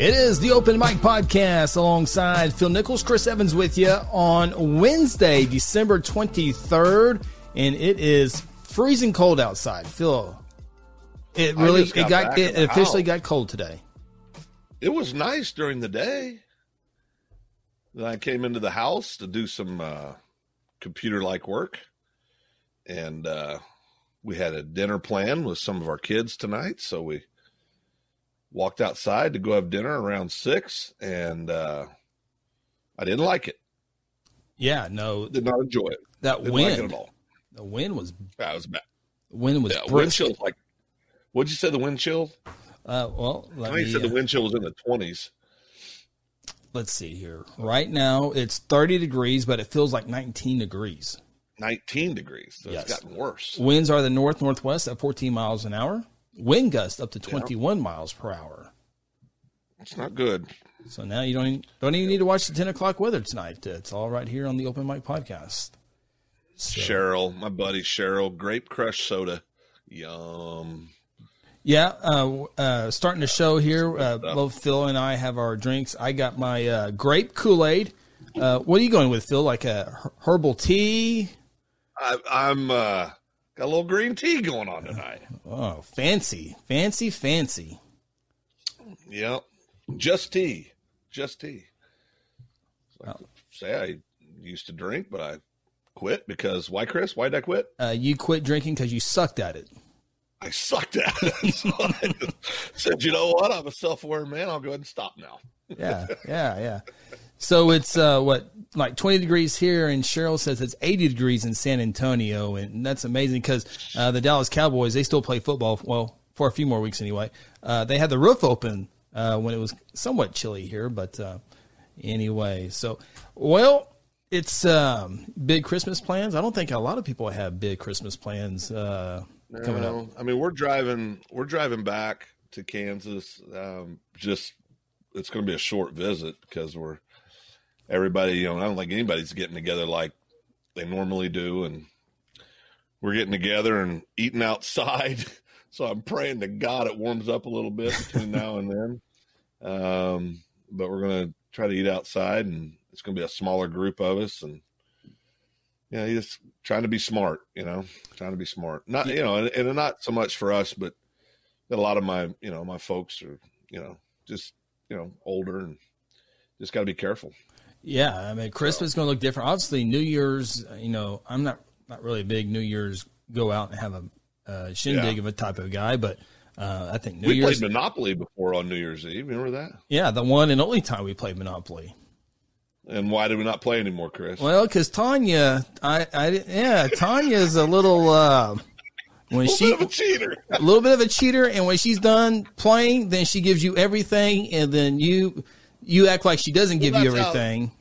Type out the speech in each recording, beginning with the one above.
It is the Open Mic Podcast alongside Phil Nichols, Chris Evans with you on Wednesday, December 23rd. And it is freezing cold outside. Phil, it really, just it got got, it officially got cold today. It was nice during the day. Then I came into the house to do some uh, computer like work. And uh, we had a dinner plan with some of our kids tonight. So we walked outside to go have dinner around six. And uh, I didn't like it. Yeah, no, Did not enjoy it. that Didn't like it wind, at all. the wind was, That was bad. the wind was Yeah, wind chill. Like, what'd you say the wind chill? Uh, well, let I me, said uh, the wind chill was in the 20s. let's see here. Right now it's 30 degrees, but it feels like 19 degrees. 19 degrees. So Yes. it's gotten worse. Winds are the north northwest at 14 miles an hour. Wind gust up to 21 miles per hour. It's not good. So now you don't even, don't even need to watch the 10 o'clock weather tonight. It's all right here on the Open Mic Podcast. So, Cheryl, my buddy Cheryl, grape crush soda. Yum. yeah, uh, uh, starting the show here. Uh, both Phil and I have our drinks. I got my uh, grape Kool Aid. Uh, what are you going with, Phil? Like a her- herbal tea? I, I'm uh, got a little green tea going on tonight. Oh, fancy, fancy, fancy. Yep. Just tea. Just tea. Oh. Say I used to drink, but I quit because why, Chris? Why did I quit? Uh, you quit drinking because you sucked at it. I sucked at it. So I said, you know what? I'm a self aware man. I'll go ahead and stop now. yeah, yeah, yeah. So it's uh, what like 20 degrees here, and Cheryl says it's 80 degrees in San Antonio, and that's amazing because uh, the Dallas Cowboys they still play football. Well, for a few more weeks anyway. Uh, they had the roof open uh, when it was somewhat chilly here, but uh, anyway. So, well, it's um, big Christmas plans. I don't think a lot of people have big Christmas plans uh, coming up. I mean, we're driving. We're driving back to Kansas. Um, just it's going to be a short visit because we're everybody. You know, I don't think anybody's getting together like they normally do, and we're getting together and eating outside. So I'm praying to God it warms up a little bit between now and then. Um, but we're going to try to eat outside, and it's going to be a smaller group of us, and yeah, just trying to be smart, you know, trying to be smart. Not, you know, and, and not so much for us, but a lot of my, you know, my folks are, you know, just, you know, older and just got to be careful. Yeah, I mean, Christmas is going to look different. Obviously, New Year's. You know, I'm not not really a big New Year's go out and have a uh, shindig Yeah. of a type of guy, but uh, I think New we Year's. played Monopoly before on New Year's Eve. Remember that? yeah, the one and only time we played Monopoly. And why did we not play anymore, Chris? Well, because Tanya, I, I, yeah, Tanya's a little. Uh, when a little she bit of a cheater. a little bit of a cheater, and when she's done playing, then she gives you everything, and then you you act like she doesn't give you that's how- everything.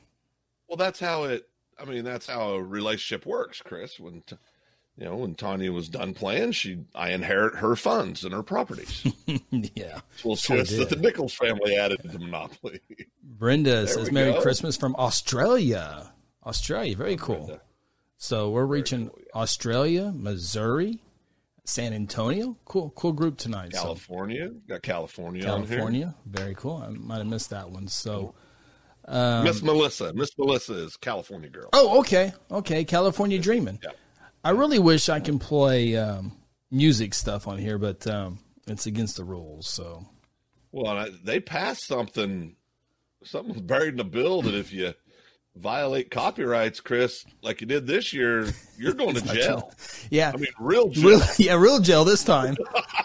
Well, that's how it. I mean, that's how a relationship works, Chris. When t- you know, when Tanya was done playing, she I inherit her funds and her properties. yeah. Well, Sure twist that the. Nichols family added to Monopoly. Brenda says Merry go. Christmas from Australia. Australia, very cool. Brenda. So we're reaching cool, Australia, Missouri, San Antonio. Cool, cool group tonight. So California, got California, on California, very cool. I might have missed that one. So, here. Miss Melissa, Miss Melissa is California girl. oh, okay, okay, California dreaming. Yeah. I really wish I can play um, music stuff on here, but um, it's against the rules. So Well, I, they passed something. Something was buried in the bill that if you violate copyrights, Chris, like you did this year, you're going to jail. yeah, I mean, real jail. real, yeah, real jail this time.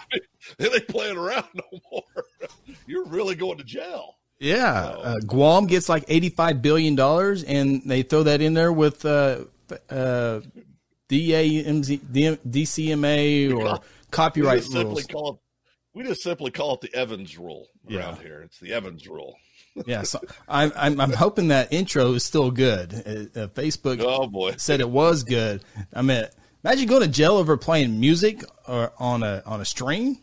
they ain't playing around no more. You're really going to jail. Yeah, uh, Guam gets like eighty-five billion dollars, and they throw that in there with uh, uh, DAMZ, DM, DCMA or We copyright simply rules. call it. We just simply call it the Evans rule around Yeah. here. It's the Evans rule. Yeah, so I'm, I'm I'm hoping that intro is still good. Uh, uh, Facebook Oh boy, said it was good. I mean, imagine going to jail over playing music or on a on a stream.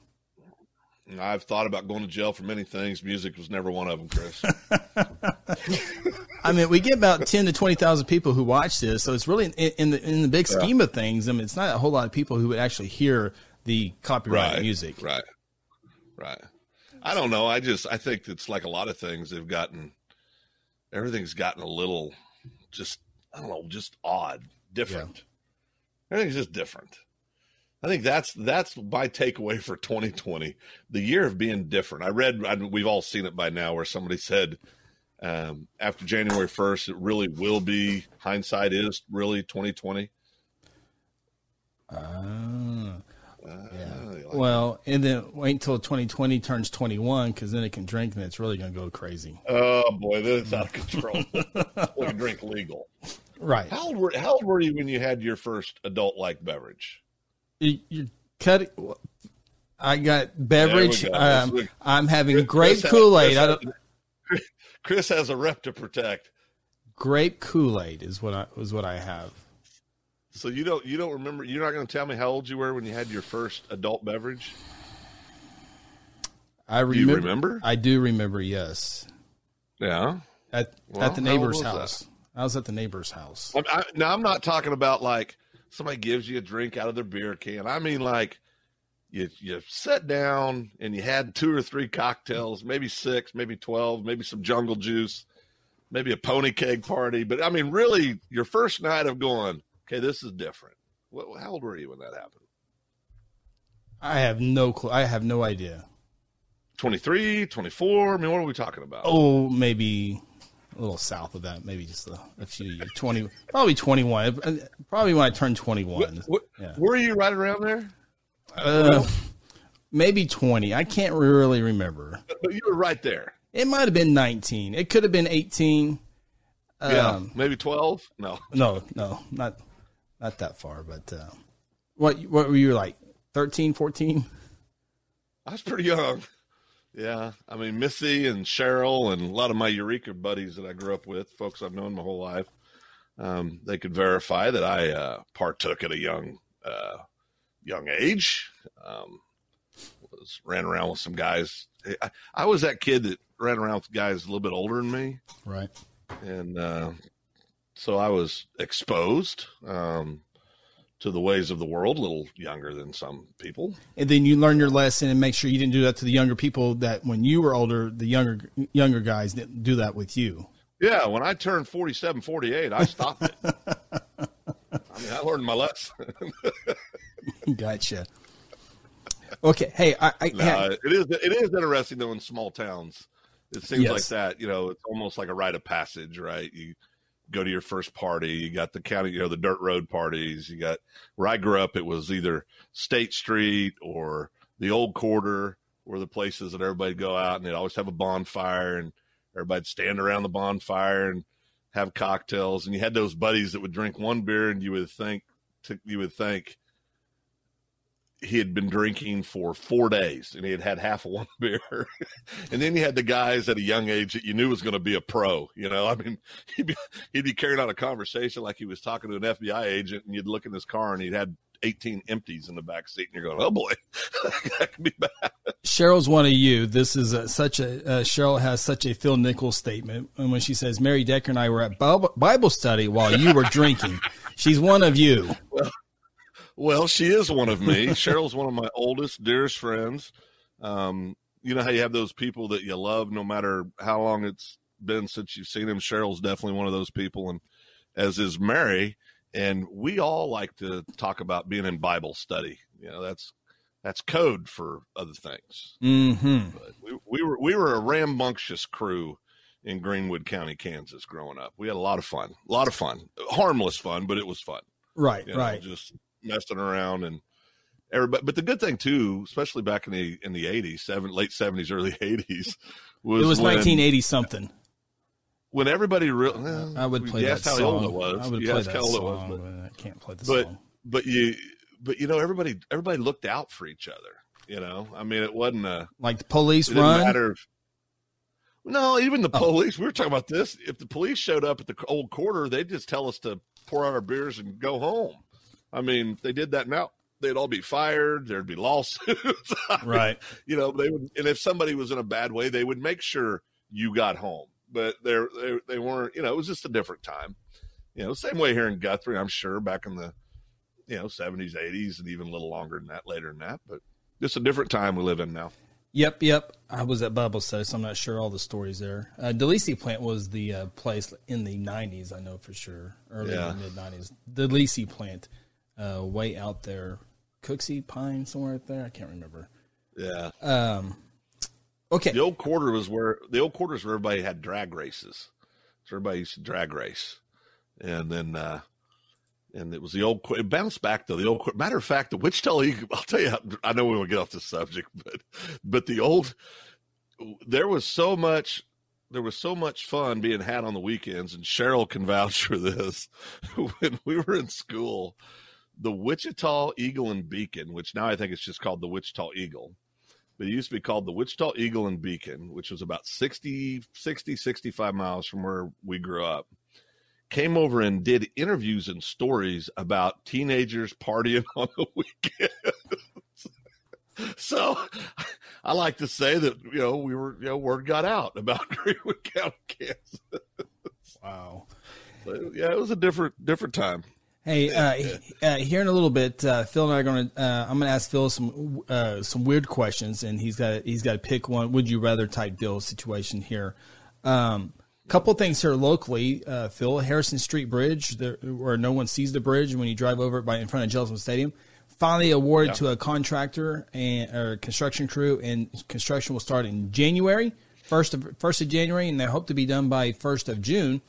I've thought about going to jail for many things. Music was never one of them, Chris. I mean, we get about ten to twenty thousand people who watch this, so it's really in, in the in the big scheme of things. I mean, it's not a whole lot of people who would actually hear the copyrighted right, music. right, right. I don't know. I just I think it's like a lot of things. They've gotten everything's gotten a little just I don't know, just odd, different. Yeah. Everything's just different. I think that's that's my takeaway for 2020, the year of being different. I read, I, we've all seen it by now, where somebody said um, after January 1st, it really will be hindsight is really 2020. Uh, uh, yeah. Like well, and then wait until 2020 turns 21 because then it can drink and it's really going to go crazy. Oh boy, then it's out of control. we can drink legal. Right. How old were How old were you when you had your first adult like beverage? You, you cut. I got beverage. Go. Um, I'm having grape Kool Aid. Chris, Chris has a rep to protect. Grape Kool Aid is what I was what I have. So you don't you don't remember? You're not going to tell me how old you were when you had your first adult beverage. I remember. remember? I do remember. Yes. Yeah. At well, at the neighbor's house. That? I was at the neighbor's house. I, I, now I'm not talking about like somebody gives you a drink out of their beer can. I mean like you you sit down and you had two or three cocktails, maybe six, maybe twelve, maybe some jungle juice, maybe a pony keg party. But I mean, really, your first night of going, okay, this is different. What, how old were you when that happened? I have no clue. I have no idea. 23, 24? I mean, what are we talking about? Oh, maybe a little south of that, maybe just a, a few years. 20, probably 21. Probably when I turned 21. What, what, yeah. Were you right around there? Uh, maybe 20. I can't really remember. But, but you were right there. It might have been 19. It could have been 18. Yeah, um, maybe 12. No, no, no, not not that far. But uh, what what were you like? 13, 14? I was pretty young. Yeah, I mean Missy and Cheryl and a lot of my Eureka buddies that I grew up with, folks I've known my whole life, um, they could verify that I uh, partook at a young uh, young age. Um, was ran around with some guys. I, I, was that kid that ran around with guys a little bit older than me, right? And uh, so I was exposed. Um, to the ways of the world, a little younger than some people. And then you learn your lesson and make sure you didn't do that to the younger people. That when you were older, the younger younger guys didn't do that with you. Yeah, when I turned 47, 48, I stopped it. I mean, I learned my lesson. gotcha. Okay, hey, I, I no, it is it is interesting though in small towns. It seems yes. like that. You know, it's almost like a rite of passage, right? You go to your first party. You got the county, you know, the dirt road parties. You got where I grew up, it was either State Street or the old quarter were the places that everybody go out and they'd always have a bonfire and everybody'd stand around the bonfire and have cocktails. And you had those buddies that would drink one beer and you would think, you would think, he had been drinking for four days and he had had half of one beer. and then you had the guys at a young age that you knew was going to be a pro. You know, I mean, he'd be, he'd be carrying on a conversation like he was talking to an FBI agent and you'd look in his car and he'd had 18 empties in the back seat and you're going, oh boy, that could be bad. Cheryl's one of you. This is a, such a, uh, Cheryl has such a Phil Nichols statement. And when she says, Mary Decker and I were at Bible study while you were drinking, she's one of you. Well, well, she is one of me. Cheryl's one of my oldest, dearest friends. Um, you know how you have those people that you love no matter how long it's been since you've seen them. Cheryl's definitely one of those people, and as is Mary. And we all like to talk about being in Bible study. You know, that's that's code for other things. Mm-hmm. We, we, were we were a rambunctious crew in Greenwood County, Kansas, growing up. We had a lot of fun, a lot of fun, harmless fun, but it was fun. Right, you know, right. Just messing around and everybody. But the good thing too, especially back in the in the eighties, seven late seventies, early eighties, was it was nineteen eighty something. When everybody really, well, I would play that how song. old it was. I would you play that song, was, but, but, I can't play the but, song. But you, but you know, everybody everybody looked out for each other. You know, I mean, it wasn't a like the police run. Matter if, no, even the oh. police. We were talking about this. If the police showed up at the old quarter, they'd just tell us to pour out our beers and go home. I mean, if they did that now, they'd all be fired. There'd be lawsuits. right. You know, they would, and if somebody was in a bad way, they would make sure you got home. But they they weren't. You know, it was just a different time. You know, same way here in Guthrie, I'm sure back in the, you know, 70s, 80s, and even a little longer than that, later than that. But it's a different time we live in now. Yep, yep. I was at study, so I'm not sure all the stories there. Uh, DeLisi plant was the uh, place in the 90s, I know for sure, early Yeah. mid 90s. The DeLisi plant, uh, way out there, Cooksey Pine, somewhere out there. I can't remember. Yeah. Um, okay. The old quarter was where the old quarters where everybody had drag races. So everybody used to drag race, and then uh, and it was the old. It bounced back though. The old matter of fact, the Wichita Eagle. I'll tell you. I know we will get off the subject, but but the old there was so much. There was so much fun being had on the weekends, and Cheryl can vouch for this. when we were in school, the Wichita Eagle and Beacon, which now I think it's just called the Wichita Eagle, but it used to be called the Wichita Eagle and Beacon, which was about 60, 60, 65 miles from where we grew up, came over and did interviews and stories about teenagers partying on the weekends. so I like to say that, you know, we were, you know, word got out about Greenwood County, Kansas. Wow. So, yeah, it was a different, different time. Hey, uh, uh, here in a little bit, uh, Phil and I are going to. Uh, I'm going to ask Phil some uh, some weird questions, and he's got he's got to pick one. Would you rather type deal situation here? Um, couple things here locally, uh, Phil Harrison Street Bridge, there, where no one sees the bridge when you drive over it by in front of Jelsma Stadium, finally awarded Yeah. to a contractor and or construction crew, and construction will start in January first of first of January, and they hope to be done by first of June.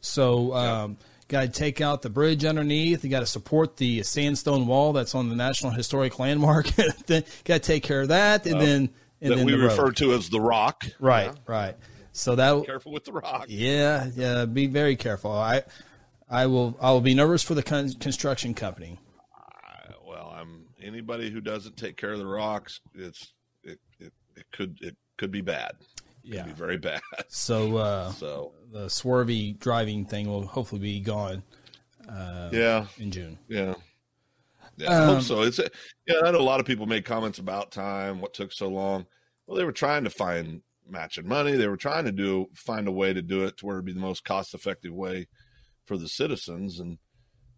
So, um, got to take out the bridge underneath. You got to support the sandstone wall that's on the National Historic Landmark. then got to take care of that, and then and that then we the refer to as the rock. right, right. So that be Careful with the rock. yeah, yeah. Be very careful. I I will I will be nervous for the con- construction company. well, I'm anybody who doesn't take care of the rocks. It's it it, it could it could be bad. It Yeah. could be very bad. So uh, So the swervy driving thing will hopefully be gone yeah, in June. yeah, yeah. I Um, hope so. It's yeah. I know a lot of people made comments about time. What took so long? Well, they were trying to find matching money. They were trying to do find a way to do it to where it'd be the most cost effective way for the citizens, and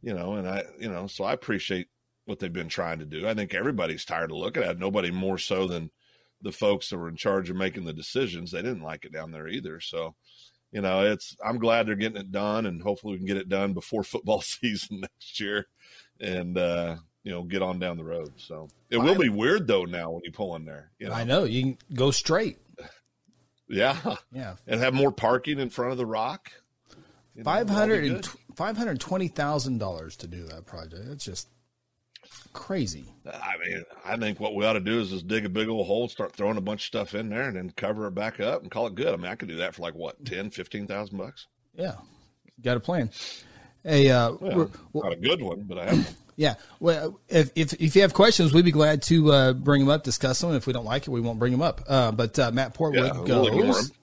you know, and I, you know, so I appreciate what they've been trying to do. I think everybody's tired of looking at it. Nobody more so than the folks that were in charge of making the decisions. They didn't like it down there either. So, you know, it's I'm glad they're getting it done, and hopefully we can get it done before football season next year, and uh, you know, get on down the road. So it will be weird though now when you pull in there. You know, I know you can go straight. yeah, Yeah, and have more parking in front of the rock. You know, five that'll be hundred good. and five hundred twenty thousand dollars to do that project. It's just crazy. I mean, I think what we ought to do is just dig a big old hole, start throwing a bunch of stuff in there, and then cover it back up and call it good. I mean, I could do that for like what, 10, 15,000 bucks? Yeah, got a plan. Hey, uh, Well, not a good one, but I have one. yeah. Well, if, if if you have questions, we'd be glad to uh, bring them up, discuss them. If we don't like it, we won't bring them up. Uh, but uh, Matt Portwood Yeah, we'll goes. 'em.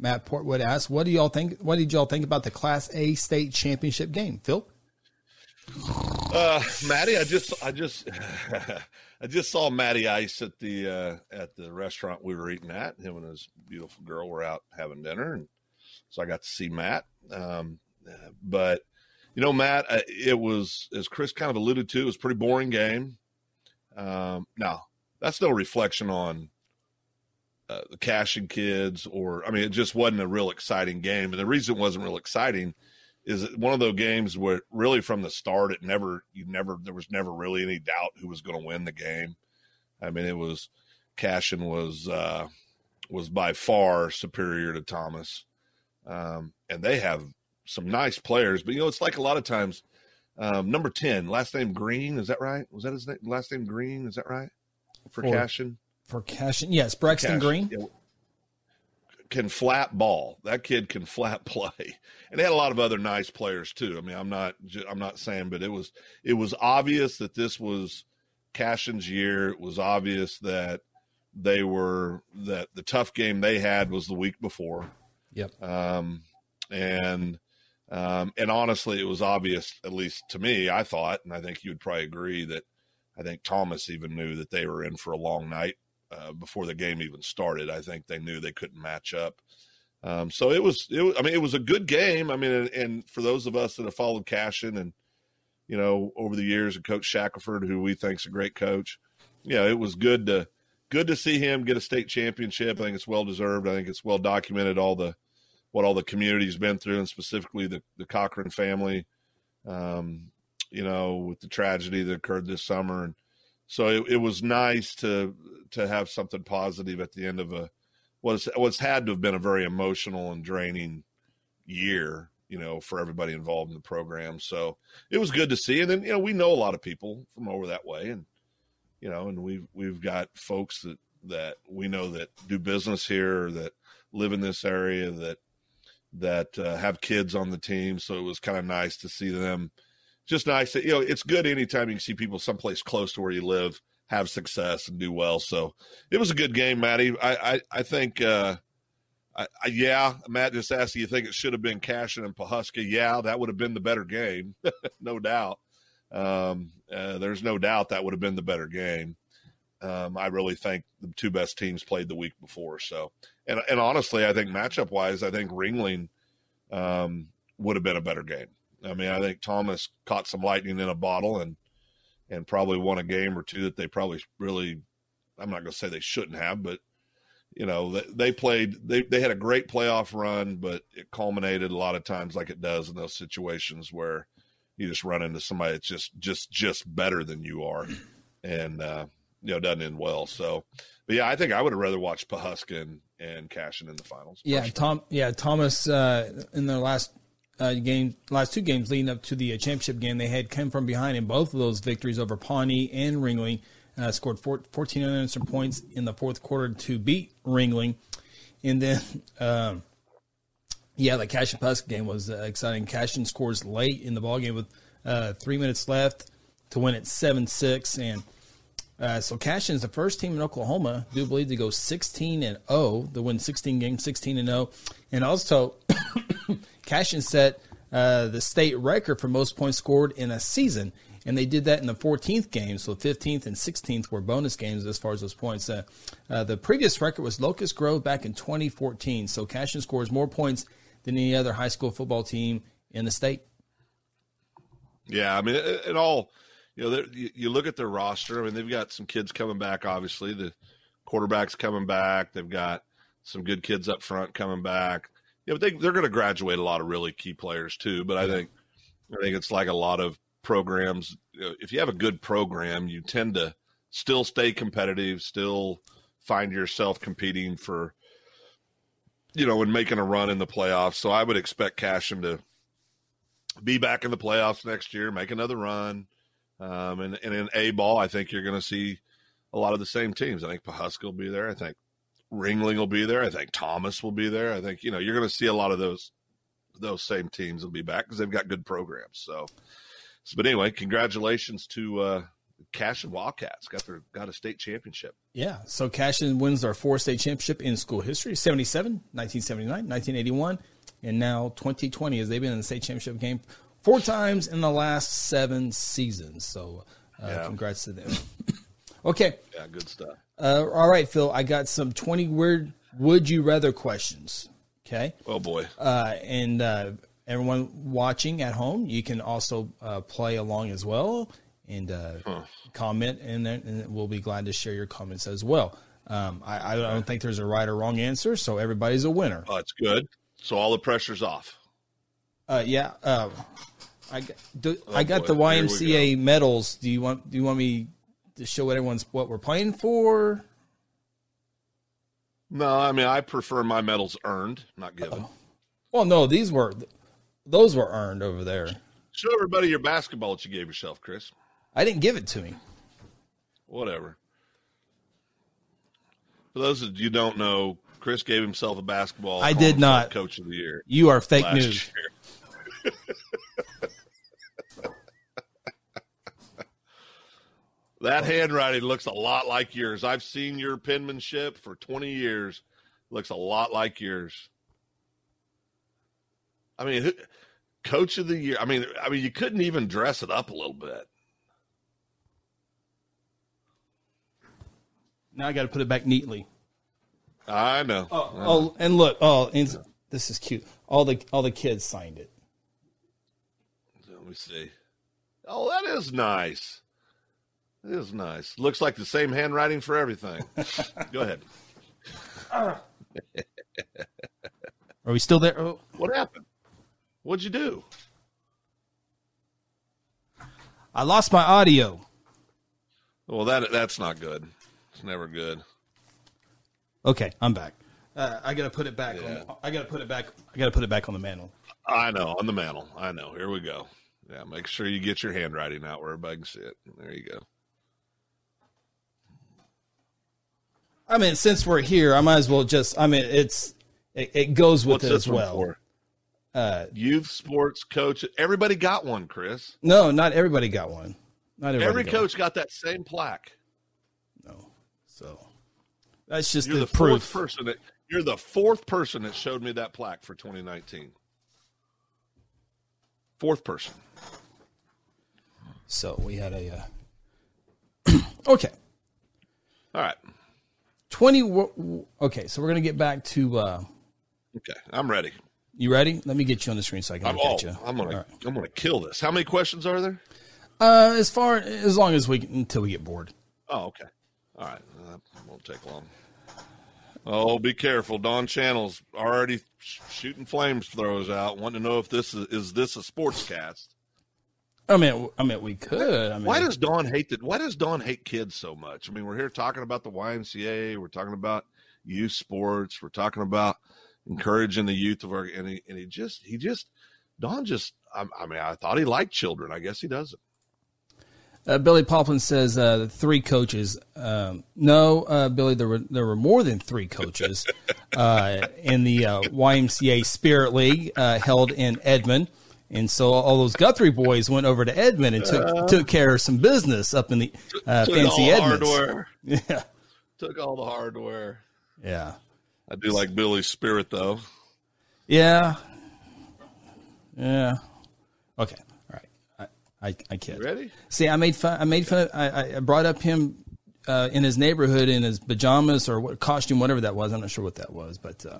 Matt Portwood asks, "What do y'all think? What did y'all think about the Class A state championship game, Phil?" Uh, Matty, I just, I just, I just saw Maddie Ice at the uh, at the restaurant we were eating at. Him and his beautiful girl were out having dinner, and so I got to see Matt. Um, but you know, Matt, uh, it was as Chris kind of alluded to, it was a pretty boring game. Um, now that's no reflection on uh, the Cashion kids, or I mean, it just wasn't a real exciting game. And the reason it wasn't real exciting is it one of those games where really from the start it never you never there was never really any doubt who was going to win the game. I mean, it was Cashion was uh, was by far superior to Thomas, um, and they have some nice players. But you know, it's like a lot of times. Um, number ten, last name Green, is that right? Was that his name? Last name Green, is that right? For, For- Cashion, For Cashion, yes, Braxton Cash, Green. yeah, can flat ball. That kid can flat play, and they had a lot of other nice players too. I mean, I'm not, I'm not saying, but it was, it was obvious that this was Cashion's year. It was obvious that they were that the tough game they had was the week before, Yep. um, and um, and honestly, it was obvious, at least to me. I thought, and I think you would probably agree that I think Thomas even knew that they were in for a long night uh, before the game even started. I think they knew they couldn't match up. Um, so it was, it was, I mean, it was a good game. I mean, and, and for those of us that have followed Cashion and, you know, over the years, and Coach Shackelford, who we think's a great coach, you know, it was good to, good to see him get a state championship. I think it's well deserved. I think it's well documented all the what all the community's been through, and specifically the the Cochran family. Um, you know, with the tragedy that occurred this summer, and so it, it was nice to to have something positive at the end of a was what's had to have been a very emotional and draining year you know, for everybody involved in the program. So it was good to see. And then, you know, we know a lot of people from over that way and, you know, and we've, we've got folks that, that we know that do business here that live in this area that, that uh, have kids on the team. So it was kind of nice to see them. Just nice that, you know, it's good anytime you see people someplace close to where you live have success and do well. So it was a good game, Maddie. I, I, I think, uh, I, I, yeah, Matt just asked, you think it should have been Cashion and Pawhuska? Yeah, that would have been the better game, no doubt. Um, uh, there's no doubt that would have been the better game. Um, I really think the two best teams played the week before. So, and and honestly, I think matchup wise, I think Ringling um, would have been a better game. I mean, I think Thomas caught some lightning in a bottle and and probably won a game or two that they probably really. I'm not going to say they shouldn't have, but you know they played they, they had a great playoff run but it culminated a lot of times like it does in those situations where you just run into somebody that's just just just better than you are and uh you know doesn't end well so but yeah i think i would have rather watched Pawhuska and, and Cashion in the finals yeah tom yeah thomas uh in their last uh, game, last two games leading up to the uh, championship game, they had come from behind in both of those victories over Pawnee and Ringling uh, scored four, 14 unanswered points in the fourth quarter to beat Ringling. And then, um, yeah, the Cashion Pawhuska game was uh, exciting. Cashion scores late in the ball game with uh, three minutes left to win at 7 6. And uh, so Cashion is the first team in Oklahoma, do believe, to go 16 and 0, to win 16 games, 16 and 0. And also, Cashion set uh, the state record for most points scored in a season and they did that in the 14th game. So 15th and 16th were bonus games as far as those points. Uh, uh, the previous record was Locust Grove back in 2014. So Cashion scores more points than any other high school football team in the state. Yeah, I mean, it, it all, you know, you, you look at their roster. I mean, they've got some kids coming back. Obviously, the quarterbacks coming back. They've got some good kids up front coming back. Yeah, but they they're going to graduate a lot of really key players too. But I think I think it's like a lot of programs, if you have a good program, you tend to still stay competitive, still find yourself competing for, you know, and making a run in the playoffs. So I would expect Cashion to be back in the playoffs next year, make another run. Um, and, and in A ball, I think you're going to see a lot of the same teams. I think Pawhuska will be there. I think Ringling will be there. I think Thomas will be there. I think, you know, you're going to see a lot of those those same teams will be back because they've got good programs. So so, but anyway, congratulations to uh, Cashion Wildcats. Got their got a state championship. Yeah. So Cashion wins their fourth state championship in school history 77, 1979, 1981, and now 2020 as they've been in the state championship game four times in the last seven seasons. So uh, yeah. congrats to them. okay. Yeah, good stuff. Uh, all right, Phil. I got some 20 weird would you rather questions. Okay. Oh boy. Uh, and uh, everyone watching at home, you can also uh, play along as well and uh, huh. comment, and, and we'll be glad to share your comments as well. Um, I, I, don't think there's a right or wrong answer, so everybody's a winner. Oh, that's good. So all the pressure's off. Uh, yeah. Uh, I, do, oh, I got boy. the YMCA go. medals. Do you want? Do you want me to show everyone's what we're playing for? No, I mean I prefer my medals earned, not given. Uh-oh. Well, no, these were those were earned over there. Show everybody your basketball that you gave yourself, Chris. I didn't give it to me. Whatever. For those of you don't know, Chris gave himself a basketball. I did not. Coach of the year. You are fake news. that handwriting looks a lot like yours. I've seen your penmanship for 20 years. Looks a lot like yours. I mean, coach of the year. I mean, I mean, you couldn't even dress it up a little bit. Now I got to put it back neatly. I know. Oh, oh and look, oh, and this is cute. All the all the kids signed it. Let me see. Oh, that is nice. It is nice. Looks like the same handwriting for everything. Go ahead. Are we still there? Oh, What happened? What'd you do? I lost my audio. Well, that that's not good. It's never good. Okay, I'm back. Uh, I gotta put it back. Yeah. On, I gotta put it back. I gotta put it back on the mantle. I know on the mantle. I know. Here we go. Yeah, make sure you get your handwriting out where everybody can see it. There you go. I mean, since we're here, I might as well just. I mean, it's it, it goes with What's it as well. for? Uh, Youth sports coach. Everybody got one, Chris. no, not everybody got one. Not everybody. Every got coach got that same plaque. No, so that's just You're the, the proof. person that you're the fourth person that showed me that plaque for 2019. Fourth person. So we had a. Uh, okay, All right. Twenty. wo- wo- Okay, so we're gonna get back to. Uh, Okay, I'm ready. you ready? Let me get you on the screen so I can I'm look all. I'm gonna right. I'm gonna kill this. How many questions are there? Uh, as far as long as we until we get bored. Oh, okay. All right. That won't take long. Oh, be careful. Don Channel's already sh- shooting flames throws out, wanting to know if this is, is this a sports cast. I mean, I mean, we could. I mean, Why does Don hate that? Why does Don hate kids so much? I mean, we're here talking about the YMCA. We're talking about youth sports. We're talking about encouraging the youth of our, and he, and he just, he just, Don just, I, I mean, I thought he liked children. I guess he doesn't. Uh, Billy Poplin says uh, three coaches. Um, no, uh, Billy, there were there were more than three coaches uh, in the uh, YMCA Spirit League uh, held in Edmond, and so all those Guthrie boys went over to Edmond and took took care of some business up in the uh, Took fancy all the Edmonds. hardware. Yeah, Took all the hardware. yeah, I do like Billy's spirit though. yeah, yeah. Okay, all right. I I, I kid. You ready? See, I made fun. I made fun. Of, I, I brought up him uh, in his neighborhood in his pajamas or what costume, whatever that was. I'm not sure what that was, but uh,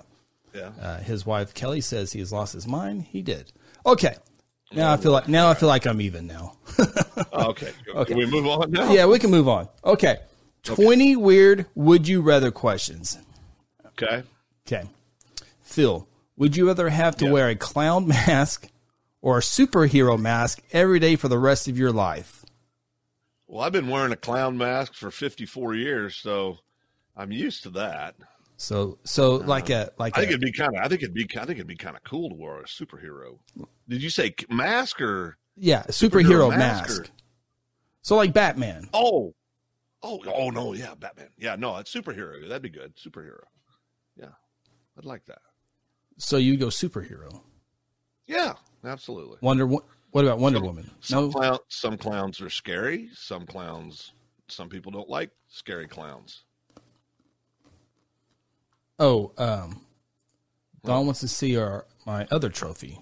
Yeah. uh, his wife Kelly says he has lost his mind. He did. Okay. Now I feel like now I feel like I'm even now. okay. okay. Can we move on now? yeah, we can move on. Okay. Twenty weird would you rather questions. Okay. Okay. Phil, would you rather have to Yeah. wear a clown mask or a superhero mask every day for the rest of your life? Well, I've been wearing a clown mask for 54 years, so I'm used to that. So so uh, like a like I think a, it'd be kind of. I think it'd be. I think it'd be kind of cool to wear a superhero. Did you say mask or? Yeah, superhero, Superhero mask. mask So like Batman. Oh, oh, oh no! Yeah, Batman. Yeah, no, it's superhero. That'd be good. Superhero. Yeah, I'd like that. So you go superhero. Yeah, absolutely. Wonder Wo- what about Wonder Woman? Some No. clown, some clowns are scary. Some clowns. Some people don't like scary clowns. Oh, um Don wants to see our my other trophy.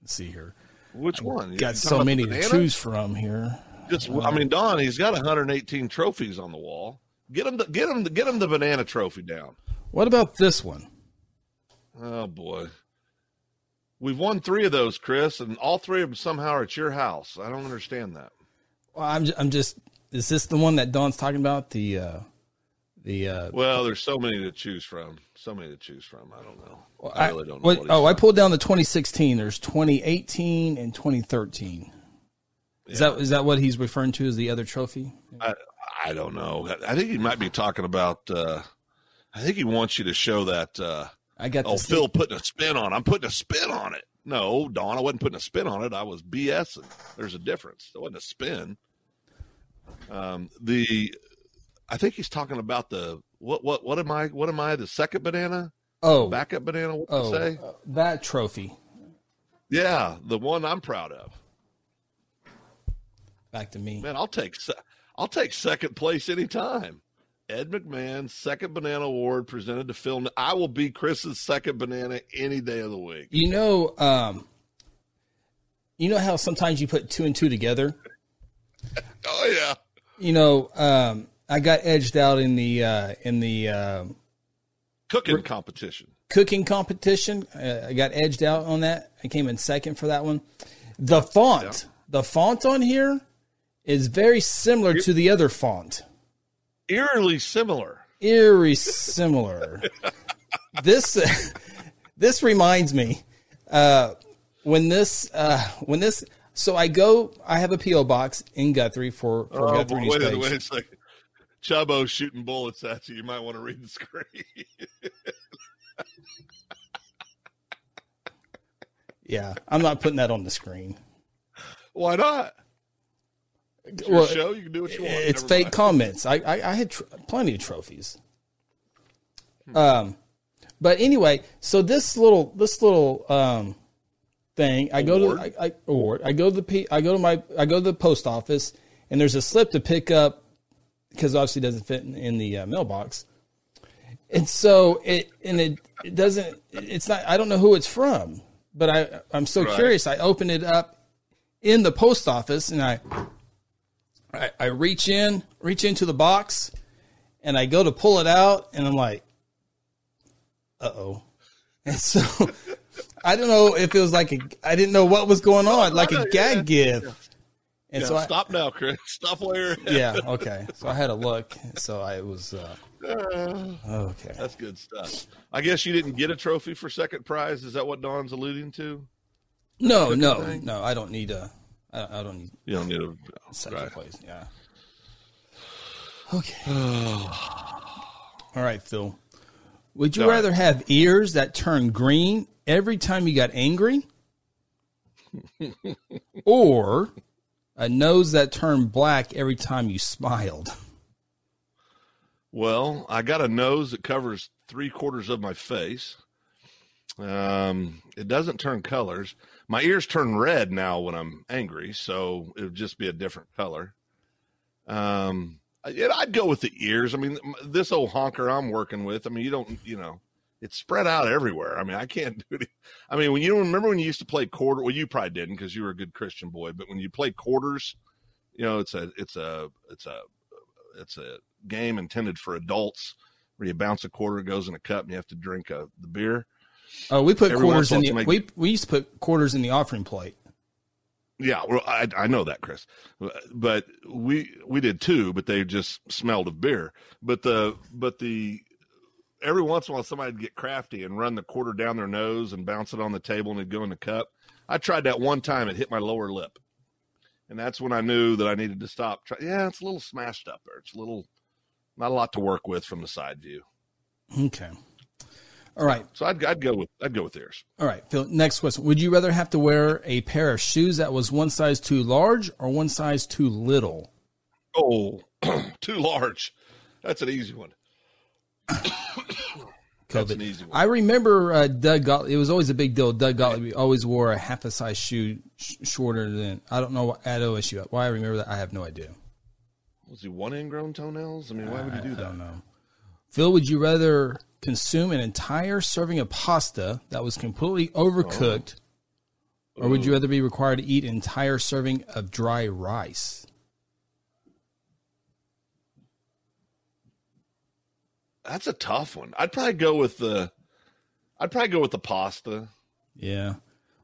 Let's see here. Which one? Got so many to choose from here. Just, I mean, Don, he's got 118 trophies on the wall. Get him, the, get him, the, get him the banana trophy down. What about this one? Oh boy, we've won three of those, Chris, and all three of them somehow are at your house. I don't understand that. Well, I'm I'm just is this the one that Don's talking about? The uh the uh Well, there's so many to choose from. So many to choose from. I don't know. Well, I really don't know. what- what he's oh, I pulled down the 2016. There's 2018 and 2013. Is that is that what he's referring to as the other trophy? I, I don't know. I think he might be talking about. Uh, I think he wants you to show that. Uh, I got oh. Phil putting a spin on. I'm putting a spin on it. No, Don, I wasn't putting a spin on it. I was BSing. There's a difference. It wasn't a spin. Um, the, I think he's talking about the what what what am I what am I the second banana oh, backup banana? What oh, to say? uh, that trophy. Yeah, the one I'm proud of. Back to me. Man, I'll take I'll take second place anytime. Ed McMahon, second banana award presented to Phil. I will be Chris's second banana any day of the week. You know, um, you know how sometimes you put two and two together. Oh yeah. You know, um, I got edged out in the uh, in the uh, Cooking competition. cooking competition. Uh, I got edged out on that. I came in second for that one. The font, the font on here is very similar to the other font. Eerily similar. Eerie similar. this this reminds me uh, when this uh, when this so I go I have a PO box in Guthrie for for Oh, Guthrie's wait, wait a second. Chubbo shooting bullets at you. You might want to read the screen. Yeah, I'm not putting that on the screen. Why not? It's your Well, show. You can do what you want. it's Never fake mind. comments. I I, I had tr- plenty of trophies. Um, but anyway, so this little this little um thing, I go to I, I award. I go to the P, I go to my I go to the post office, and there's a slip to pick up because obviously it doesn't fit in, in the uh, mailbox. And so it and it it doesn't. It's not. I don't know who it's from, but I I'm so Right. curious. I open it up in the post office and I I, I reach in, reach into the box, and I go to pull it out, and I'm like, "Uh oh!" And so I don't know if it was like a, I didn't know what was going on, like a gag gift. And Yeah, so I, stop now, Chris. Stop while yeah, okay. So I had a look. So I was uh, okay. That's good stuff. I guess you didn't get a trophy for second prize. Is that what Don's alluding to? No, no, thing? no. I don't need a. I, I don't need You don't need a second right. place. Yeah. Okay. All right, Phil. Would you All right. rather have ears that turn green every time you got angry, or a nose that turned black every time you smiled? Well, I got a nose that covers three quarters of my face. Um, it doesn't turn colors. My ears turn red now when I'm angry, so it would just be a different color. Um, I'd go with the ears. I mean, this old honker I'm working with. I mean, you don't, you know, it's spread out everywhere. I mean, I can't do it. I mean, when you remember when you used to play quarter, well, you probably didn't because you were a good Christian boy. But when you play quarters, you know, it's a, it's a, it's a, it's a game intended for adults where you bounce a quarter, goes in a cup, and you have to drink uh the beer. Oh, we put quarters in the to we we used to put quarters in the offering plate. Yeah, well, I, I know that, Chris, but we we did too, but they just smelled of beer. But the but the every once in a while somebody'd get crafty and run the quarter down their nose and bounce it on the table and it'd go in the cup. I tried that one time; it hit my lower lip, and that's when I knew that I needed to stop. Try, yeah, it's a little smashed up there. It's a little not a lot to work with from the side view. Okay. All right. So I'd I'd go with I'd go with theirs. All right, Phil. Next question: Would you rather have to wear a pair of shoes that was one size too large or one size too little? Oh, too large. That's an easy one. COVID. an easy one. I remember uh, Doug Gottlieb. It was always a big deal. Doug Gottlieb always wore a half a size shoe sh- shorter than I don't know what- at OSU. Why I remember that, I have no idea. Was he one ingrown toenails? I mean, why would he do that? I don't know. Phil, would you rather consume an entire serving of pasta that was completely overcooked, or would you rather be required to eat an entire serving of dry rice? That's a tough one. I'd probably go with the. I'd probably go with the pasta. Yeah.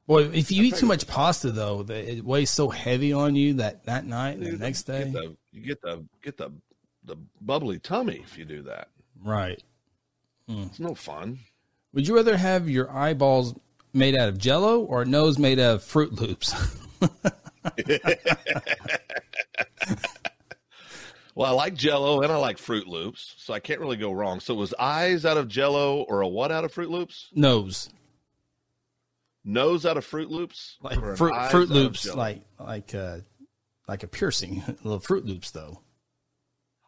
Boy, if you eat too much pasta though, it weighs so heavy on you that that night and the next day. Get the, you get the get the the bubbly tummy if you do that. Right. Hmm. It's no fun. Would you rather have your eyeballs made out of jello or a nose made out of Fruit Loops? Well, I like Jello and I like Fruit Loops, so I can't really go wrong. So, it was eyes out of Jello or a what out of Fruit Loops? nose. Nose out of Fruit Loops, Like fruit, fruit loops like like uh like a piercing. little Fruit Loops though.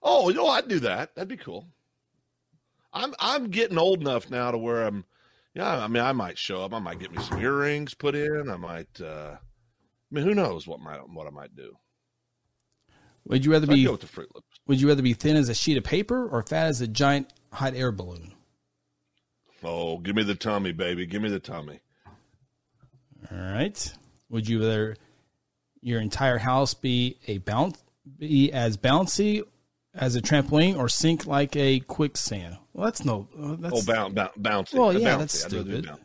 Oh, you know, I'd do that. That'd be cool. I'm I'm getting old enough now to where I'm. Yeah, I mean, I might show up. I might get me some earrings put in. I might. uh I mean, who knows what might what I might do. Would you rather So be with Fruit Loops. would you rather be thin as a sheet of paper or fat as a giant hot air balloon? Oh, give me the tummy, baby. Give me the tummy. All right. Would you rather your entire house be a bounce be as bouncy as a trampoline or sink like a quicksand? Well, that's no. uh, That's, Oh, bounce, bounce, bouncy. Well, yeah, bouncy. that's I do do stupid. bounce.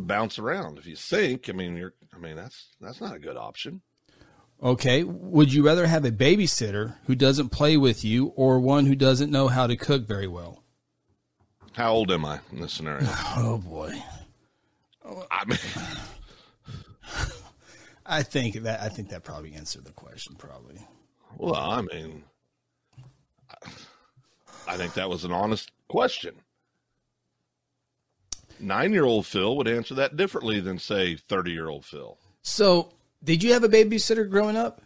Bounce around. If you sink, I mean, you're. I mean, that's that's not a good option. Okay. Would you rather have a babysitter who doesn't play with you or one who doesn't know how to cook very well? How old am I in this scenario? Oh boy. I mean, I think that I think that probably answered the question probably. well, I mean, I think that was an honest question. Nine year old Phil would answer that differently than, say, 30 year old Phil. So, did you have a babysitter growing up?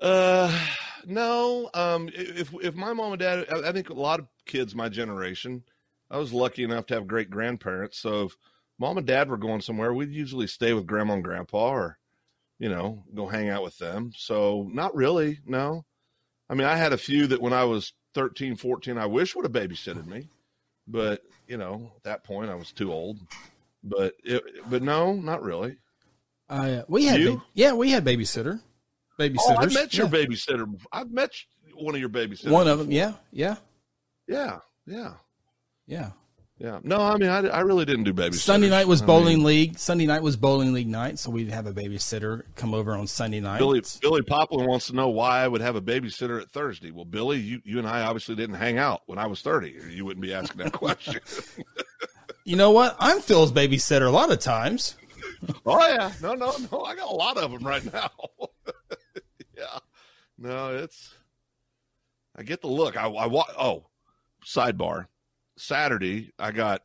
Uh, no. Um, if if my mom and dad, I think a lot of kids my generation, I was lucky enough to have great grandparents. So if mom and dad were going somewhere, we'd usually stay with grandma and grandpa, or you know, go hang out with them. So not really. No. I mean, I had a few that when I was 13, 14, I wish would have babysitted me, but you know, at that point I was too old. But it, but no, not really. Uh, we had, ba- yeah, we had babysitter, babysitters. Oh, I met your yeah. babysitter. I've met one of your babysitters. One of them, yeah, yeah, Yeah, yeah, yeah. yeah. No, I mean, I, I really didn't do babysitting. Sunday night was I bowling mean, league. Sunday night was bowling league night, so we'd have a babysitter come over on Sunday night. Billy Billy Poplin wants to know why I would have a babysitter at Thursday. Well, Billy, you, you and I obviously didn't hang out when I was thirty. or You wouldn't be asking that question. You know what? I'm Phil's babysitter a lot of times. oh yeah, no, no, no. I got a lot of them right now. yeah, no, it's. I get the look. I, I wa- Oh, sidebar. Saturday, I got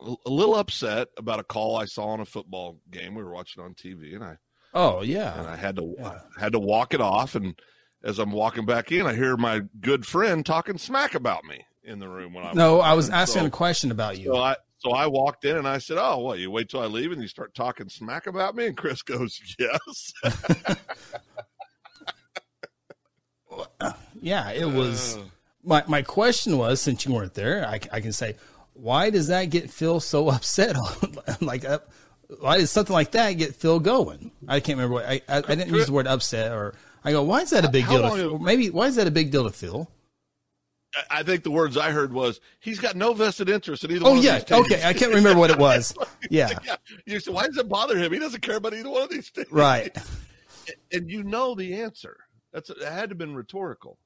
a little upset about a call I saw on a football game we were watching on TV, and I Oh yeah. and I had to Yeah. I had to walk it off. And as I'm walking back in, I hear my good friend talking smack about me in the room when I no, I was asking So- a question about you. so I so I walked in and I said, "Oh, well, You wait till I leave and you start talking smack about me?" And Chris goes, "Yes." yeah, it was. Uh, My my question was, since you weren't there, I, I can say, why does that get Phil so upset? like, uh, why does something like that get Phil going? I can't remember what I I, I didn't use the word upset or. I go, why is that a big How deal? To, maybe why is that a big deal to Phil? I- think the words I heard was, "He's got no vested interest in either Oh one of yeah, these teams." okay. I can't remember what it was. Yeah, yeah. You said, "Why does it bother him? He doesn't care about either one of these things, right. And you know the answer. That's it had to have been rhetorical.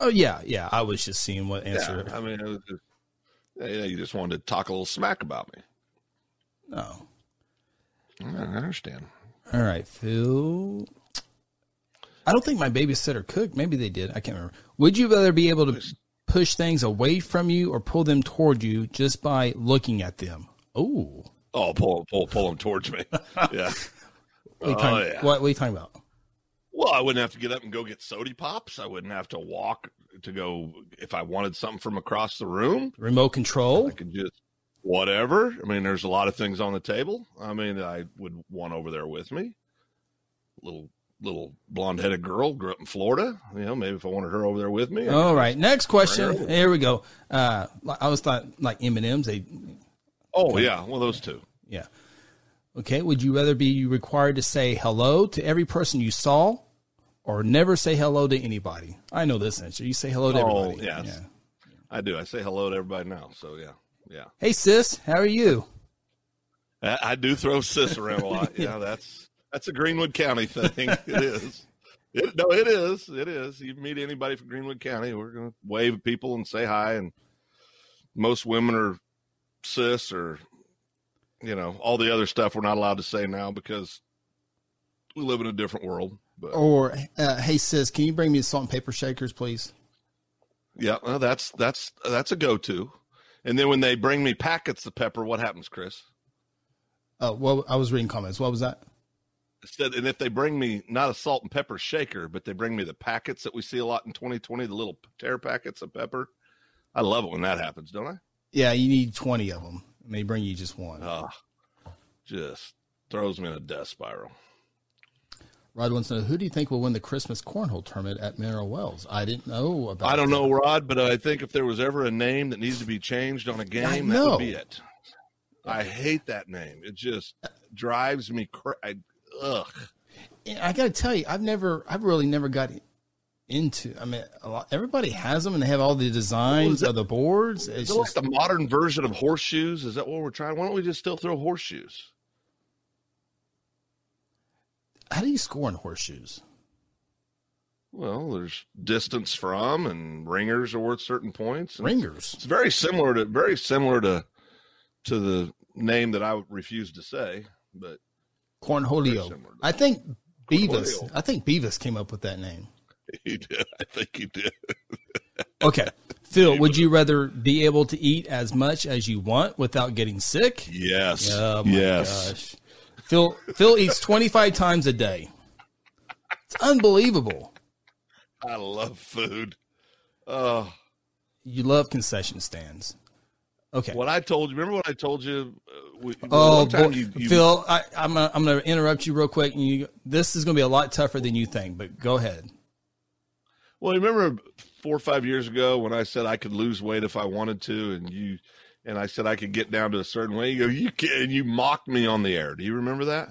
Oh yeah, yeah. I was just seeing what answer. Yeah, I mean, it was just, yeah, you just wanted to talk a little smack about me. No. I understand. All right, Phil. I don't think my babysitter cooked. Maybe they did. I can't remember. Would you rather be able to push things away from you or pull them toward you just by looking at them? Oh, Oh, pull, pull, pull him towards me. Yeah. what, are you Oh, talking, yeah. what, what are you talking about? Well, I wouldn't have to get up and go get sody pops. I wouldn't have to walk to go if I wanted something from across the room. Remote control? I could just whatever. I mean, there's a lot of things on the table. I mean, I would want over there with me. Little little blonde headed girl grew up in Florida. You know, maybe if I wanted her over there with me. All next Bring her question. Here we go. Uh, I was thought like M and M's. They Oh yeah, well those two. yeah. Okay. Would you rather be required to say hello to every person you saw, or never say hello to anybody? I know this answer. You say hello to Oh, everybody. yes. Yeah. I do. I say hello to everybody now. So yeah, yeah. Hey sis, how are you? I, I do throw sis around a lot. Yeah, that's that's a Greenwood County thing. It is. It, no, it is. It is. You meet anybody from Greenwood County, we're gonna wave at people and say hi. And most women are cis or you know all the other stuff we're not allowed to say now because we live in a different world. But Or uh, hey sis, can you bring me salt and paper shakers, please? yeah, well, that's that's that's a go-to. And then when they bring me packets of pepper, what happens, Chris? Uh, well, I was reading comments. What was that? Instead, and if they bring me not a salt and pepper shaker, but they bring me the packets that we see a lot in 2020, the little tear packets of pepper, I love it when that happens, don't I? Yeah, you need twenty of them. And they bring you just one. Ah, just throws me in a death spiral. Rod wants to know who do you think will win the Christmas cornhole tournament at Mineral Wells? I didn't know about. I don't that. know, Rod, but I think if there was ever a name that needs to be changed on a game, that would be it. I hate that name. It just drives me crazy. Ugh. I got to tell you, I've never, I've really never got into. I mean, a lot, everybody has them, and they have all the designs that- of the boards. It's it like just, the modern version of horseshoes? Is that what we're trying? Why don't we just still throw horseshoes? how do you score in horseshoes? Well, there's distance from and ringers are worth certain points. Ringers. It's very similar to very similar to to the name that I refuse to say, but Cornholio. I think Beavis. Cornholio. I think Beavis came up with that name. he did. I think he did. Okay. Phil, would you rather be able to eat as much as you want without getting sick? Yes. Oh yes. gosh. Phil Phil eats 25 times a day. It's unbelievable. I love food. Oh, You love concession stands. Okay. what I told you. Remember what I told you? Uh, we, Oh, boy. you, you, Phil, I, I'm gonna, I'm going to interrupt you real quick. And you, this is going to be a lot tougher than you think, but go ahead. Well, you remember four or five years ago when I said I could lose weight if I wanted to, and you, and I said I could get down to a certain weight. You go, you can, and you mocked me on the air. Do you remember that?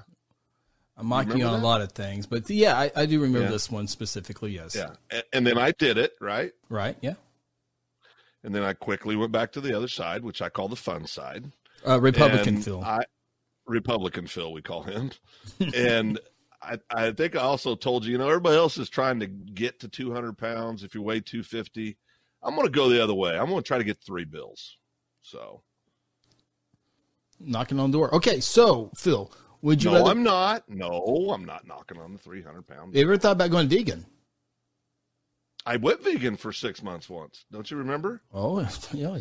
I'm mocking you on a lot of things, but yeah, I, I do remember Yeah. this one specifically. Yes. Yeah. And, and then I did it right, Right. Yeah. And then I quickly went back to the other side, which I call the fun side. Uh, Republican And Phil. I, Republican Phil, we call him. and I, I think I also told you, you know, everybody else is trying to get to 200 pounds. If you weigh 250, I'm going to go the other way. I'm going to try to get three bills. So, knocking on the door. Okay. So, Phil, would you no, rather, I'm not. No, I'm not knocking on the 300 pounds. you ever thought about going vegan? I went vegan for six months once. Don't you remember? Oh, yeah.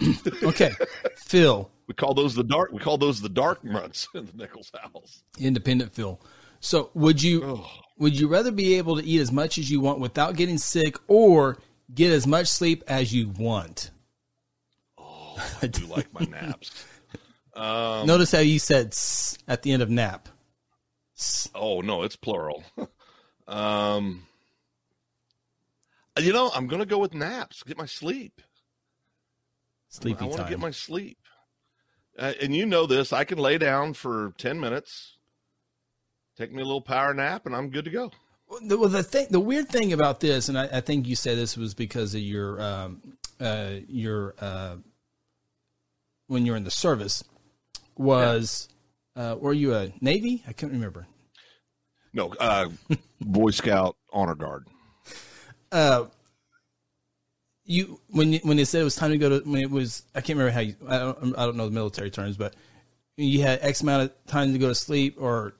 Yeah. okay. Phil, We call those the dark. We call those the dark months in the Nichols house. independent Phil. So, would you Oh, would you rather be able to eat as much as you want without getting sick or get as much sleep as you want? I do like my naps. Um, Notice how you said "s" at the end of nap. S. Oh no, it's plural. um, you know, I'm gonna go with naps. Get my sleep. Sleepy I want to get my sleep. Uh, and you know this. I can lay down for ten minutes, take me a little power nap, and I'm good to go. the, well, the thing, the weird thing about this, and I, I think you said this was because of your um, uh, your uh, when you're in the service was uh, were you a Navy? I can't remember. No, uh, Boy Scout honor guard. Uh, you when when they said it was time to go to when it was I can't remember how you I don't I don't know the military terms, but you had X amount of time to go to sleep or